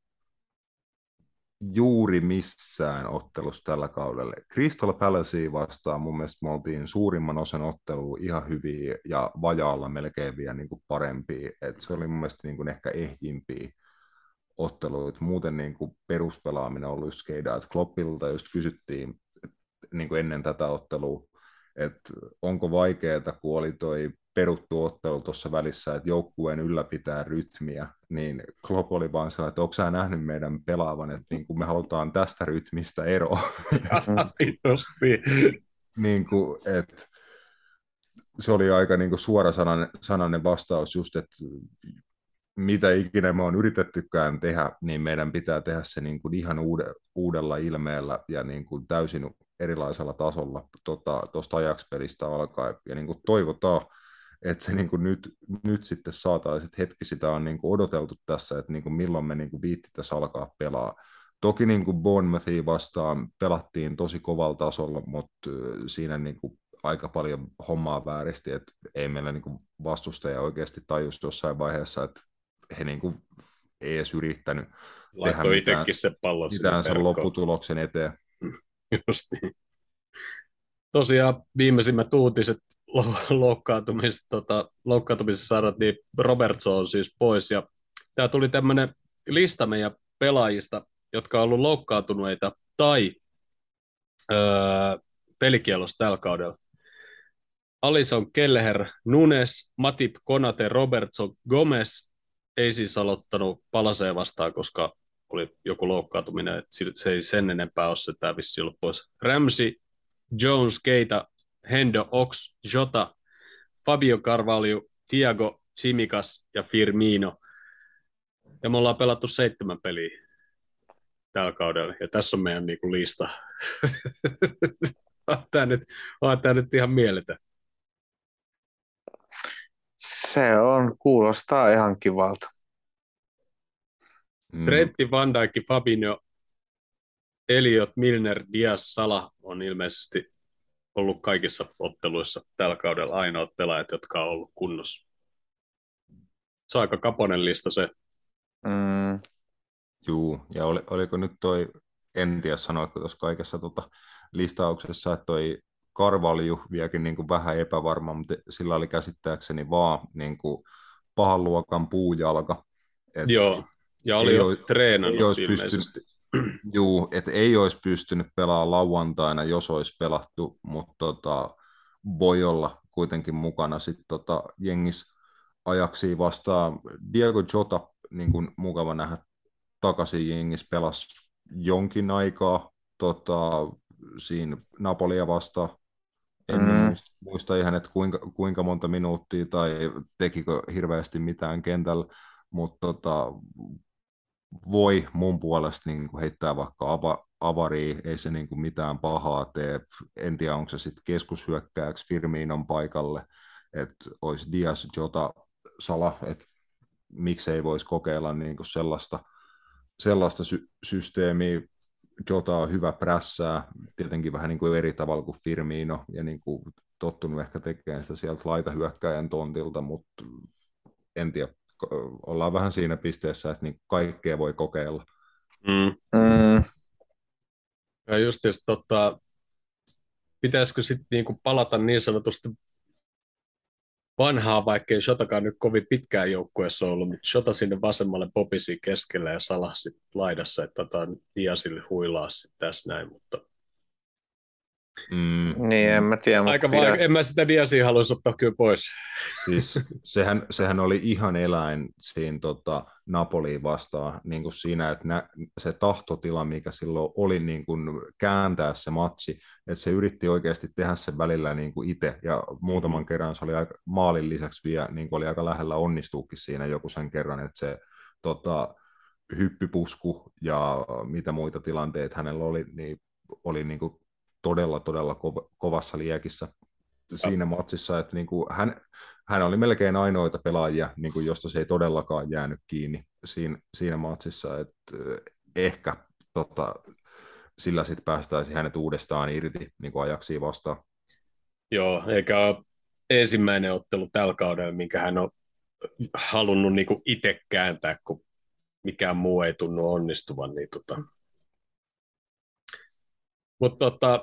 juuri missään ottelussa tällä kaudella. Crystal Palacea vastaan mun mielestä me oltiin suurimman osan ottelua ihan hyviä ja vajaalla melkein vielä niin kuin parempia. Et se oli mun mielestä niin kuin ehkä ehjimpiä otteluita. Muuten niin kuin peruspelaaminen on ollut skeidaa. Kloppilta just kysyttiin niin kuin ennen tätä ottelua, että onko vaikeaa, kun oli toi peruttu ottelu tuossa välissä, että joukkueen ylläpitää rytmiä, niin Klopp oli vaan sellainen, että onko sä nähnyt meidän pelaavan, että niin kuin me halutaan tästä rytmistä eroa. Justi. niin kuin, että se oli aika niin kuin suorasanainen sanainen vastaus just, että mitä ikinä me on yritettykään tehdä, niin meidän pitää tehdä se niin kuin ihan uude, uudella ilmeellä ja niin kuin täysin erilaisella tasolla tuosta tota, ajakspelistä alkaen. Ja niin kuin toivotaan, että se niin kuin nyt, nyt sitten saataisiin, että hetki sitä on niin kuin odoteltu tässä, että niin kuin milloin me niin kuin viittitäisiin alkaa pelaa. Toki niin kuin Bournemouthia vastaan pelattiin tosi kovalla tasolla, mutta siinä niin kuin aika paljon hommaa vääristi, että ei meillä niin kuin vastustaja oikeasti tajus jossain vaiheessa, että he niin kuin ei edes yrittänyt Laittoi itsekin se pallo mitään sen lopputuloksen eteen. Just niin. Tosiaan viimeisimmät uutiset loukkaantumisessa, tota, loukkaantumisessa saatiin Robertson on siis pois. Ja tämä tuli tämmöinen lista meidän pelaajista, jotka on ollut loukkaantuneita tai öö, pelikielossa tällä kaudella. Alison Kelleher, Nunes, Matip, Konate, Robertson, Gomez ei siis aloittanut palaseen vastaan, koska oli joku loukkaantuminen, että se ei sen enempää ole se tämä vissi ollut pois. Ramsey, Jones, Keita, Hendo, Ox, Jota, Fabio Carvalho, Tiago, Chimikas ja Firmino. Ja me ollaan pelattu seitsemän peliä tällä kaudella, ja tässä on meidän niinku lista. on tämä nyt, on tämä nyt ihan mieletön. Se on, kuulostaa ihan kivalta. Mm. Trentti, Van Dijk, Fabinho, Eliot, Milner, Diaz, Sala on ilmeisesti ollut kaikissa otteluissa tällä kaudella ainoat pelaajat, jotka on ollut kunnossa. Se on aika kaponen lista se. Mm. Juu, ja oli, oliko nyt toi, en tiedä sanoitko tuossa kaikessa tota listauksessa, että toi Karvalju vieläkin niin kuin vähän epävarma, mutta sillä oli käsittääkseni vaan niin kuin pahan luokan puujalka. Et Joo, ja oli jo treenannut ei olisi ilmeisesti. Pystynyt, juu, että ei olisi pystynyt pelaamaan lauantaina, jos olisi pelattu, mutta tota, voi olla kuitenkin mukana sitten tota, jengis ajaksi vastaan. Diego Jota, niin kuin mukava nähdä takaisin jengis, pelasi jonkin aikaa tota, siinä Napolia vastaan. En mm. muista, muista ihan, että kuinka, kuinka monta minuuttia tai tekikö hirveästi mitään kentällä, mutta tota, voi mun puolesta niin kuin heittää vaikka ava, avaria, ei se niin kuin mitään pahaa tee. En tiedä, onko se sitten keskushyökkääjäksi Firminon paikalle, että olisi Dias, Jota, Sala, että miksei voisi kokeilla niin kuin sellaista, sellaista sy- systeemiä. Jota on hyvä prässää, tietenkin vähän niin kuin eri tavalla kuin Firmino, ja niin kuin tottunut ehkä tekemään sitä sieltä laitahyökkäjän tontilta, mutta en tiedä, ollaan vähän siinä pisteessä, että niin kaikkea voi kokeilla. Mm. Mm. Ja just tota, pitäisikö sitten niinku palata niin sanotusti vanhaa, vaikkei Shotakaan nyt kovin pitkään joukkueessa ollut, mutta Shota sinne vasemmalle popisi keskellä ja Salah sitten laidassa, että tota, Diasille huilaa sitten tässä näin, mutta Mm, niin, en mä tiedä. Aika pidä... vaik- en mä sitä Diasia haluaisi ottaa kyllä pois. Siis, sehän, sehän oli ihan eläin siinä tota, Napoliin vastaan niin kuin siinä, että nä, se tahtotila, mikä silloin oli niin kuin kääntää se matsi, että se yritti oikeasti tehdä sen välillä niin kuin itse, ja muutaman kerran se oli aika, maalin lisäksi vielä niin kuin oli aika lähellä onnistuukin siinä joku sen kerran, että se tota, hyppypusku ja mitä muita tilanteita hänellä oli, niin oli niin kuin todella, todella kov- kovassa liekissä siinä matsissa, että niin kuin hän, hän oli melkein ainoita pelaajia, niin kuin josta se ei todellakaan jäänyt kiinni siinä, siinä matsissa, että eh, ehkä tota, sillä sitten päästäisiin hänet uudestaan irti niin kuin ajaksi vastaan. Joo, eikä ensimmäinen ottelu tällä kaudella, minkä hän on halunnut niin itse kääntää, kun mikään muu ei tunnu onnistuvan, niin tota, mutta tota,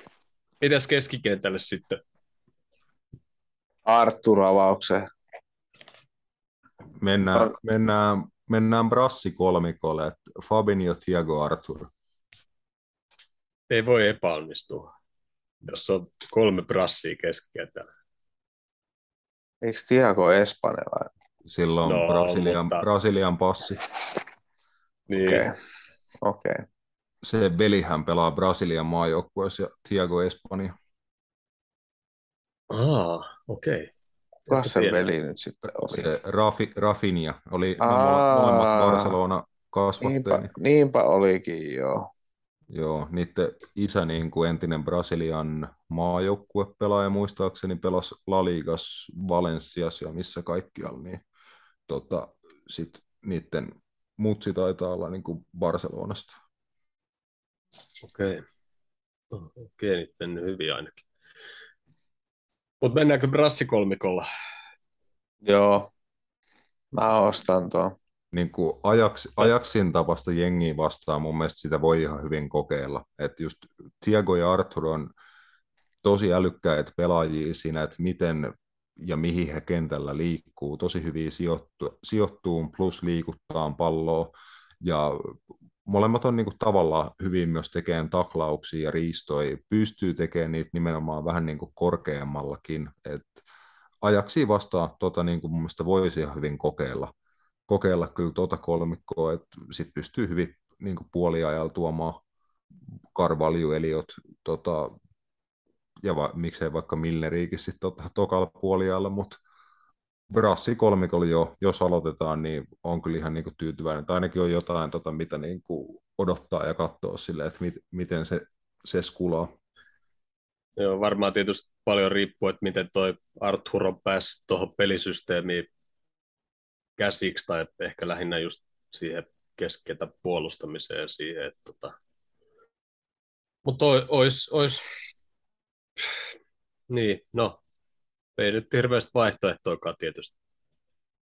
mitäs keskikentälle sitten? Artur avaukseen. Mennään, Ar- mennään, mennään brassi kolmikolle, Fabinho, Thiago, Artur. Ei voi epäonnistua, jos on kolme brassia keskikentällä. Eikö Thiago espanjalainen? Silloin no, Brasilian, mutta... Brasilian passi. Niin. Okei. Okay. Okay se velihän pelaa Brasilian maajoukkueessa ja Thiago Espanja. Ah, okei. Okay. Kuka se veli nyt sitten oli? Se Rafi, Rafinha oli molemmat Barcelona kasvatteeni. Niinpä, niinpä olikin, joo. Joo, niiden isä niin kuin entinen Brasilian maajoukkuepelaaja muistaakseni pelasi La Ligas, Valencias ja missä kaikkialla, niin tota, sit niiden mutsi taitaa olla niin kuin Barcelonasta. Okei. Okay. Okei, nyt mennyt hyvin ainakin. Mutta mennäänkö brassikolmikolla? Joo. Mä ostan tuon. Niin kuin Ajax, Ajaxin tapasta jengiä vastaan mun mielestä sitä voi ihan hyvin kokeilla. Että just Thiago ja Arthur on tosi älykkäitä pelaajia siinä, että miten ja mihin he kentällä liikkuu. Tosi hyvin sijoittu, sijoittuu, plus liikuttaa palloa. Ja molemmat on niinku tavallaan hyvin myös tekemään taklauksia ja riistoja, pystyy tekemään niitä nimenomaan vähän niinku korkeammallakin, että ajaksi vastaan tota niinku mun mielestä voisi ihan hyvin kokeilla, kokeilla kyllä tuota kolmikkoa, että sitten pystyy hyvin niinku puoliajalla tuomaan Karvalju, Eliot, tota, ja va, miksei vaikka Milleriikin sitten tota, tokalla puoliajalla, mutta Brassi kolmikolla jo, jos aloitetaan, niin on kyllä ihan niin kuin tyytyväinen. Tai ainakin on jotain, tota, mitä niin kuin odottaa ja katsoa sille, että mit, miten se, se skulaa. Joo, varmaan tietysti paljon riippuu, että miten toi Arthur on päässyt tuohon pelisysteemiin käsiksi, tai ehkä lähinnä just siihen keskeitä puolustamiseen siihen, että tota... Mutta olisi, ois... niin, no, ei nyt hirveästi vaihtoehtoikaan tietysti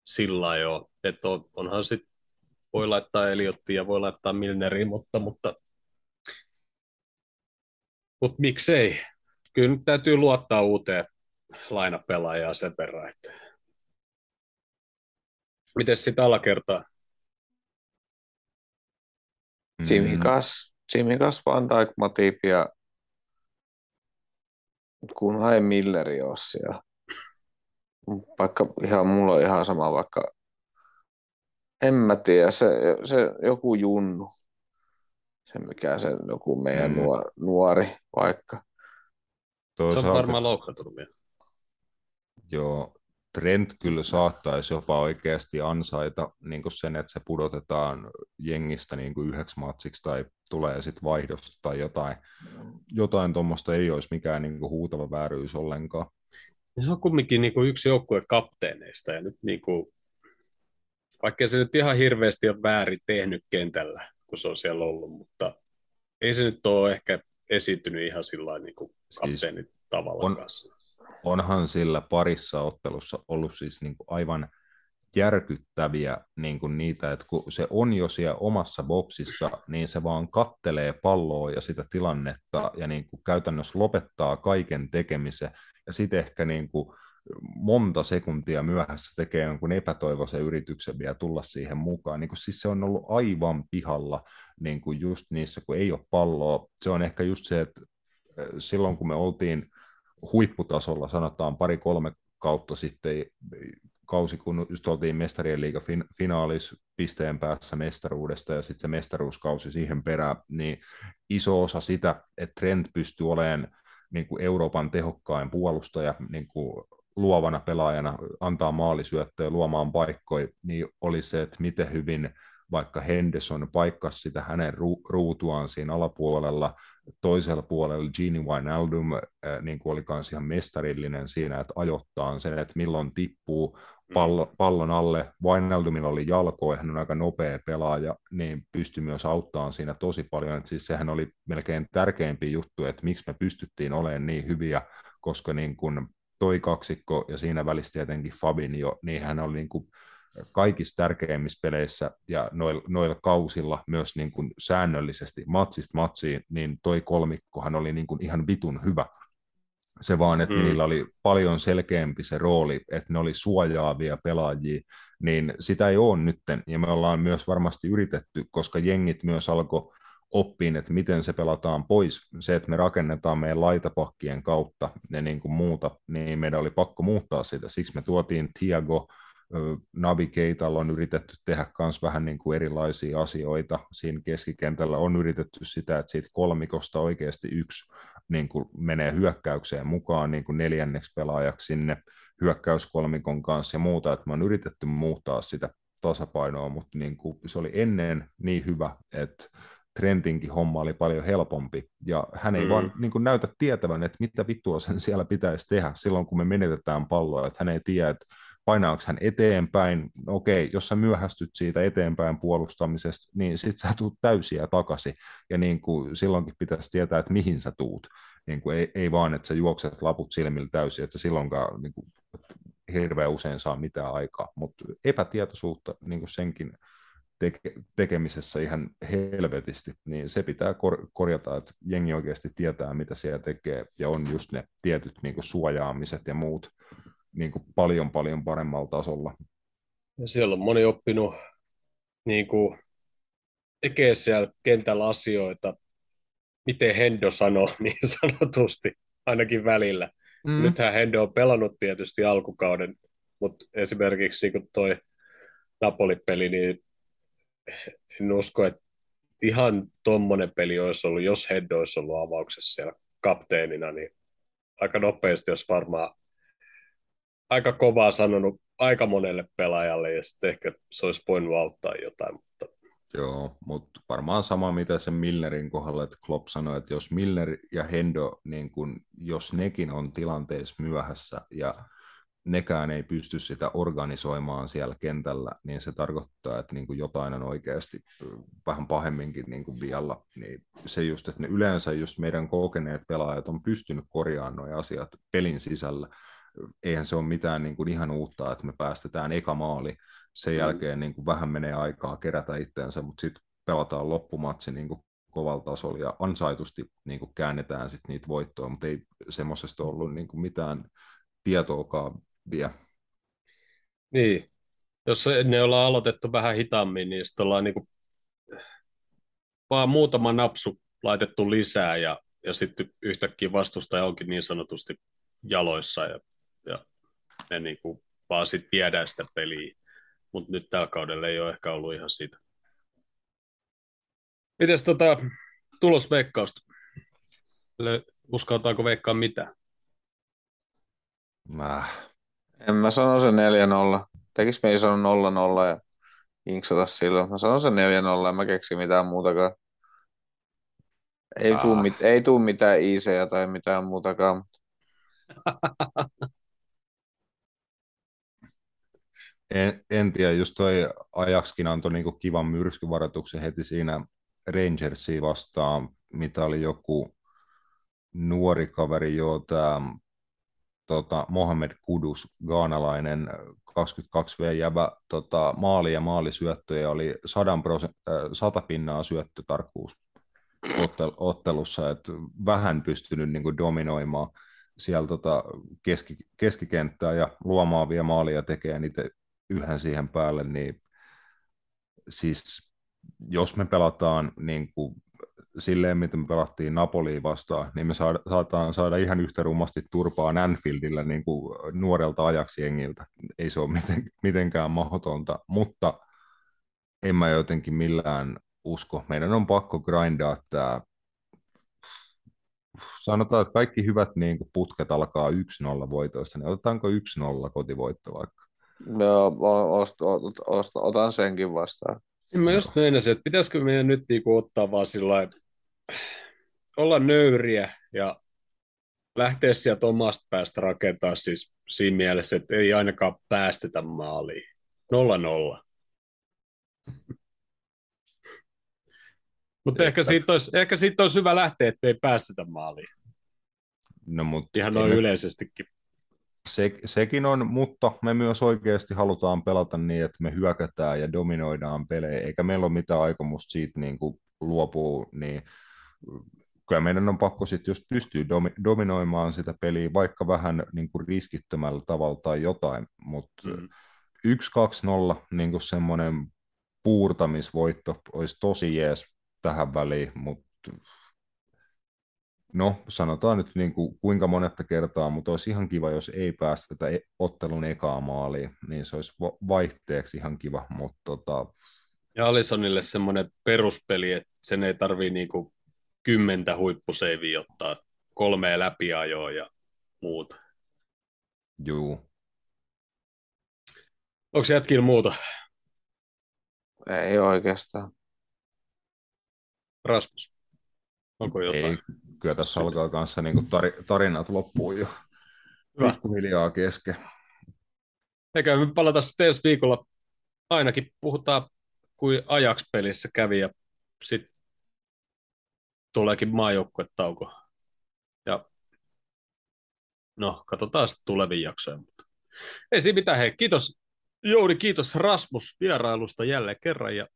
sillä jo, että on, onhan sitten voi laittaa Eliottia ja voi laittaa Milneriin, mutta, mutta, mutta miksei? Kyllä nyt täytyy luottaa uuteen lainapelaajaan sen verran, että Miten sitten alakertaa? Jimmy Gas, Jimmy Gas, Van Dijk, Matip ja kunhan ei Milleri ole siellä. Vaikka ihan, mulla on ihan sama, vaikka en mä tiedä, se, se joku junnu, se mikä se joku meidän mm. nuori vaikka. Toisaalta, se on varmaan loukkaantunut vielä. Joo, Trent kyllä saattaisi jopa oikeasti ansaita niin sen, että se pudotetaan jengistä niin yhdeksi matsiksi tai tulee sitten vaihdosta tai jotain. Jotain tuommoista ei olisi mikään niin huutava vääryys ollenkaan. Ja se on kumminkin niin kuin yksi joukkue kapteeneista ja nyt niin kuin, vaikka se nyt ihan hirveästi on väärin tehnyt kentällä, kun se on siellä ollut, mutta ei se nyt ole ehkä esiintynyt ihan sillä niin kuin kapteenit siis tavalla on, kanssa. onhan sillä parissa ottelussa ollut siis niin kuin aivan järkyttäviä niin kuin niitä, että kun se on jo siellä omassa boksissa, niin se vaan kattelee palloa ja sitä tilannetta ja niin kuin käytännössä lopettaa kaiken tekemisen ja sitten ehkä niin kuin monta sekuntia myöhässä tekee jonkun epätoivoisen yrityksen vielä tulla siihen mukaan. Niin kuin, siis se on ollut aivan pihalla niin kuin just niissä, kun ei ole palloa. Se on ehkä just se, että silloin kun me oltiin huipputasolla, sanotaan pari-kolme kautta sitten, kausi, kun just oltiin mestarien liiga finaalis pisteen päässä mestaruudesta ja sitten se mestaruuskausi siihen perään, niin iso osa sitä, että Trent pystyy olemaan niin kuin Euroopan tehokkain puolustaja niin kuin luovana pelaajana, antaa maalisyöttöjä, luomaan paikkoja, niin oli se, että miten hyvin vaikka Henderson paikkasi sitä hänen ru- ruutuaan siinä alapuolella, toisella puolella Gini Wijnaldum äh, niin kuin oli myös ihan mestarillinen siinä, että ajoittaa sen, että milloin tippuu mm. pallo, pallon alle. Wijnaldumilla oli jalkoja, hän on aika nopea pelaaja, niin pystyi myös auttamaan siinä tosi paljon. Että siis sehän oli melkein tärkeimpi juttu, että miksi me pystyttiin olemaan niin hyviä, koska niin kuin toi kaksikko ja siinä välissä tietenkin Fabinho, niin hän oli niin kuin kaikissa tärkeimmissä peleissä ja noilla, noilla kausilla myös niin kuin säännöllisesti matsista matsiin, niin toi kolmikkohan oli niin kuin ihan vitun hyvä. Se vaan, että mm. niillä oli paljon selkeämpi se rooli, että ne oli suojaavia pelaajia, niin sitä ei ole nytten, ja me ollaan myös varmasti yritetty, koska jengit myös alkoi oppiin, että miten se pelataan pois. Se, että me rakennetaan meidän laitapakkien kautta ja niin kuin muuta, niin meidän oli pakko muuttaa sitä. Siksi me tuotiin Tiago, Navi Keitalla on yritetty tehdä myös vähän niin kuin erilaisia asioita. Siinä keskikentällä on yritetty sitä, että siitä kolmikosta oikeasti yksi niin kuin menee hyökkäykseen mukaan niin kuin neljänneksi pelaajaksi sinne hyökkäyskolmikon kanssa ja muuta, että me on yritetty muuttaa sitä tasapainoa, mutta niin kuin se oli ennen niin hyvä, että Trentinkin homma oli paljon helpompi, ja hän ei mm. vaan niin kuin näytä tietävän, että mitä vittua sen siellä pitäisi tehdä silloin, kun me menetetään palloa, että hän ei tiedä, että painaako hän eteenpäin, no okei, jos sä myöhästyt siitä eteenpäin puolustamisesta, niin sit sä tuut täysiä takaisin, ja niin kuin silloinkin pitäisi tietää, että mihin sä tuut, niin kuin ei, ei vaan, että sä juokset laput silmillä täysin, että silloinkaan niin kuin, hirveän usein saa mitään aikaa, mutta epätietoisuutta niin kuin senkin teke- tekemisessä ihan helvetisti, niin se pitää kor- korjata, että jengi oikeasti tietää, mitä siellä tekee, ja on just ne tietyt niin kuin suojaamiset ja muut, niin kuin paljon paljon paremmalla tasolla. Ja siellä on moni oppinut niin kuin, tekee siellä kentällä asioita, miten Hendo sanoo niin sanotusti, ainakin välillä. Mm. Nythän Hendo on pelannut tietysti alkukauden, mutta esimerkiksi niin toi Napoli-peli, niin en usko, että ihan tuommoinen peli olisi ollut, jos Hendo olisi ollut avauksessa siellä kapteenina, niin aika nopeasti olisi varmaan aika kovaa sanonut aika monelle pelaajalle ja sitten ehkä se olisi voinut auttaa jotain. Mutta... Joo, mutta varmaan sama mitä se Millerin kohdalla, että Klopp sanoi, että jos Miller ja Hendo, niin kun, jos nekin on tilanteessa myöhässä ja nekään ei pysty sitä organisoimaan siellä kentällä, niin se tarkoittaa, että niin kuin jotain on oikeasti vähän pahemminkin niin kuin vialla. Niin se just, että ne yleensä just meidän kokeneet pelaajat on pystynyt korjaamaan nuo asiat pelin sisällä, eihän se ole mitään niin kuin ihan uutta, että me päästetään eka maali, sen mm. jälkeen niin kuin vähän menee aikaa kerätä itseensä, mutta sitten pelataan loppumatsi niin kuin kovalla tasolla ja ansaitusti niin kuin käännetään sit niitä voittoja, mutta ei semmoisesta ollut niin kuin mitään tietoakaan vielä. Niin, jos ne ollaan aloitettu vähän hitaammin, niin sitten ollaan niin kuin vaan muutama napsu laitettu lisää ja ja sitten yhtäkkiä vastustaja onkin niin sanotusti jaloissa ja, ja ne niin kuin vaan sitten viedään sitä peliä. Mutta nyt tällä kaudella ei ole ehkä ollut ihan siitä. Mites tota, tulosveikkausta? Uskaltaako veikkaa mitään? Mä. En mä sano se 4-0. Tekis me ei sano 0-0 ja inksata silloin. Mä sanon sen 4-0, en mä keksi mitään muutakaan. Ei ah. tuu, mit, ei tuu mitään iisejä tai mitään muutakaan. en, en tiedä, just toi Ajakskin antoi niinku kivan myrskyvaroituksen heti siinä Rangersia vastaan, mitä oli joku nuori kaveri, jo tämä tota, Mohamed Kudus, gaanalainen 22V-jävä tota, maali- ja maalisyöttöjä oli 100, prosent, 100 pinnaa syöttötarkkuus ottelussa, että vähän pystynyt niin kuin dominoimaan siellä tota keski, keskikenttää ja luomaan vielä maalia tekee niitä yhden siihen päälle, niin siis jos me pelataan niin kuin silleen, miten me pelattiin Napoliin vastaan, niin me saataan saada ihan yhtä rummasti turpaa Anfieldillä niin kuin nuorelta ajaksi jengiltä. Ei se ole miten, mitenkään mahdotonta, mutta en mä jotenkin millään usko. Meidän on pakko grindaa tämä sanotaan, että kaikki hyvät niin kuin putket alkaa 1-0 voitoissa, niin otetaanko 1-0 kotivoitto vaikka? Joo, ost, ost, ost, otan senkin vastaan. En mä just meinasin, että pitäisikö meidän nyt niinku ottaa vaan sillä olla nöyriä ja lähteä sieltä omasta päästä rakentaa siis siinä mielessä, että ei ainakaan päästetä maaliin. Nolla nolla. Mutta ehkä siitä, olisi, ehkä siitä olisi hyvä lähteä, että ei päästetä maaliin. No, mutta Ihan noin yleisestikin. Se, sekin on, mutta me myös oikeasti halutaan pelata niin, että me hyökätään ja dominoidaan pelejä, eikä meillä ole mitään aikomusta siitä niin kuin luopuu, niin kyllä meidän on pakko sitten, jos pystyy domi- dominoimaan sitä peliä, vaikka vähän niin kuin riskittömällä tavalla tai jotain, mutta mm. 1-2-0 niin kuin semmoinen puurtamisvoitto olisi tosi jees tähän väliin, mutta no sanotaan nyt niin kuin kuinka monetta kertaa, mutta olisi ihan kiva, jos ei päästä tätä e-, ottelun ekaa maaliin, niin se olisi vaihteeksi ihan kiva, mutta tota... Ja Alisonille semmoinen peruspeli, että sen ei tarvii niinku kymmentä huippuseiviä ottaa, kolmea läpiajoa ja muuta. Juu. Onko jätkillä muuta? Ei oikeastaan. Rasmus, onko jotain? Ei, kyllä tässä alkaa kanssa niin tar- tarinat loppuu jo hiljaa kesken. Eikä me palata sitten ensi viikolla. Ainakin puhutaan, kuin Ajax-pelissä kävi ja sitten tuleekin maajoukkuetauko. Ja no, katsotaan sitten tulevia jaksoja. Mutta ei siinä mitään. Hei, kiitos Jouni, kiitos Rasmus vierailusta jälleen kerran ja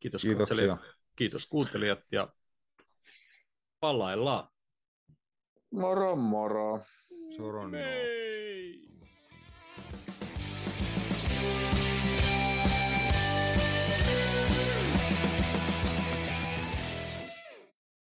kiitos katselijat, kiitos kuuntelijat ja palaillaan. Moro moro. Soron.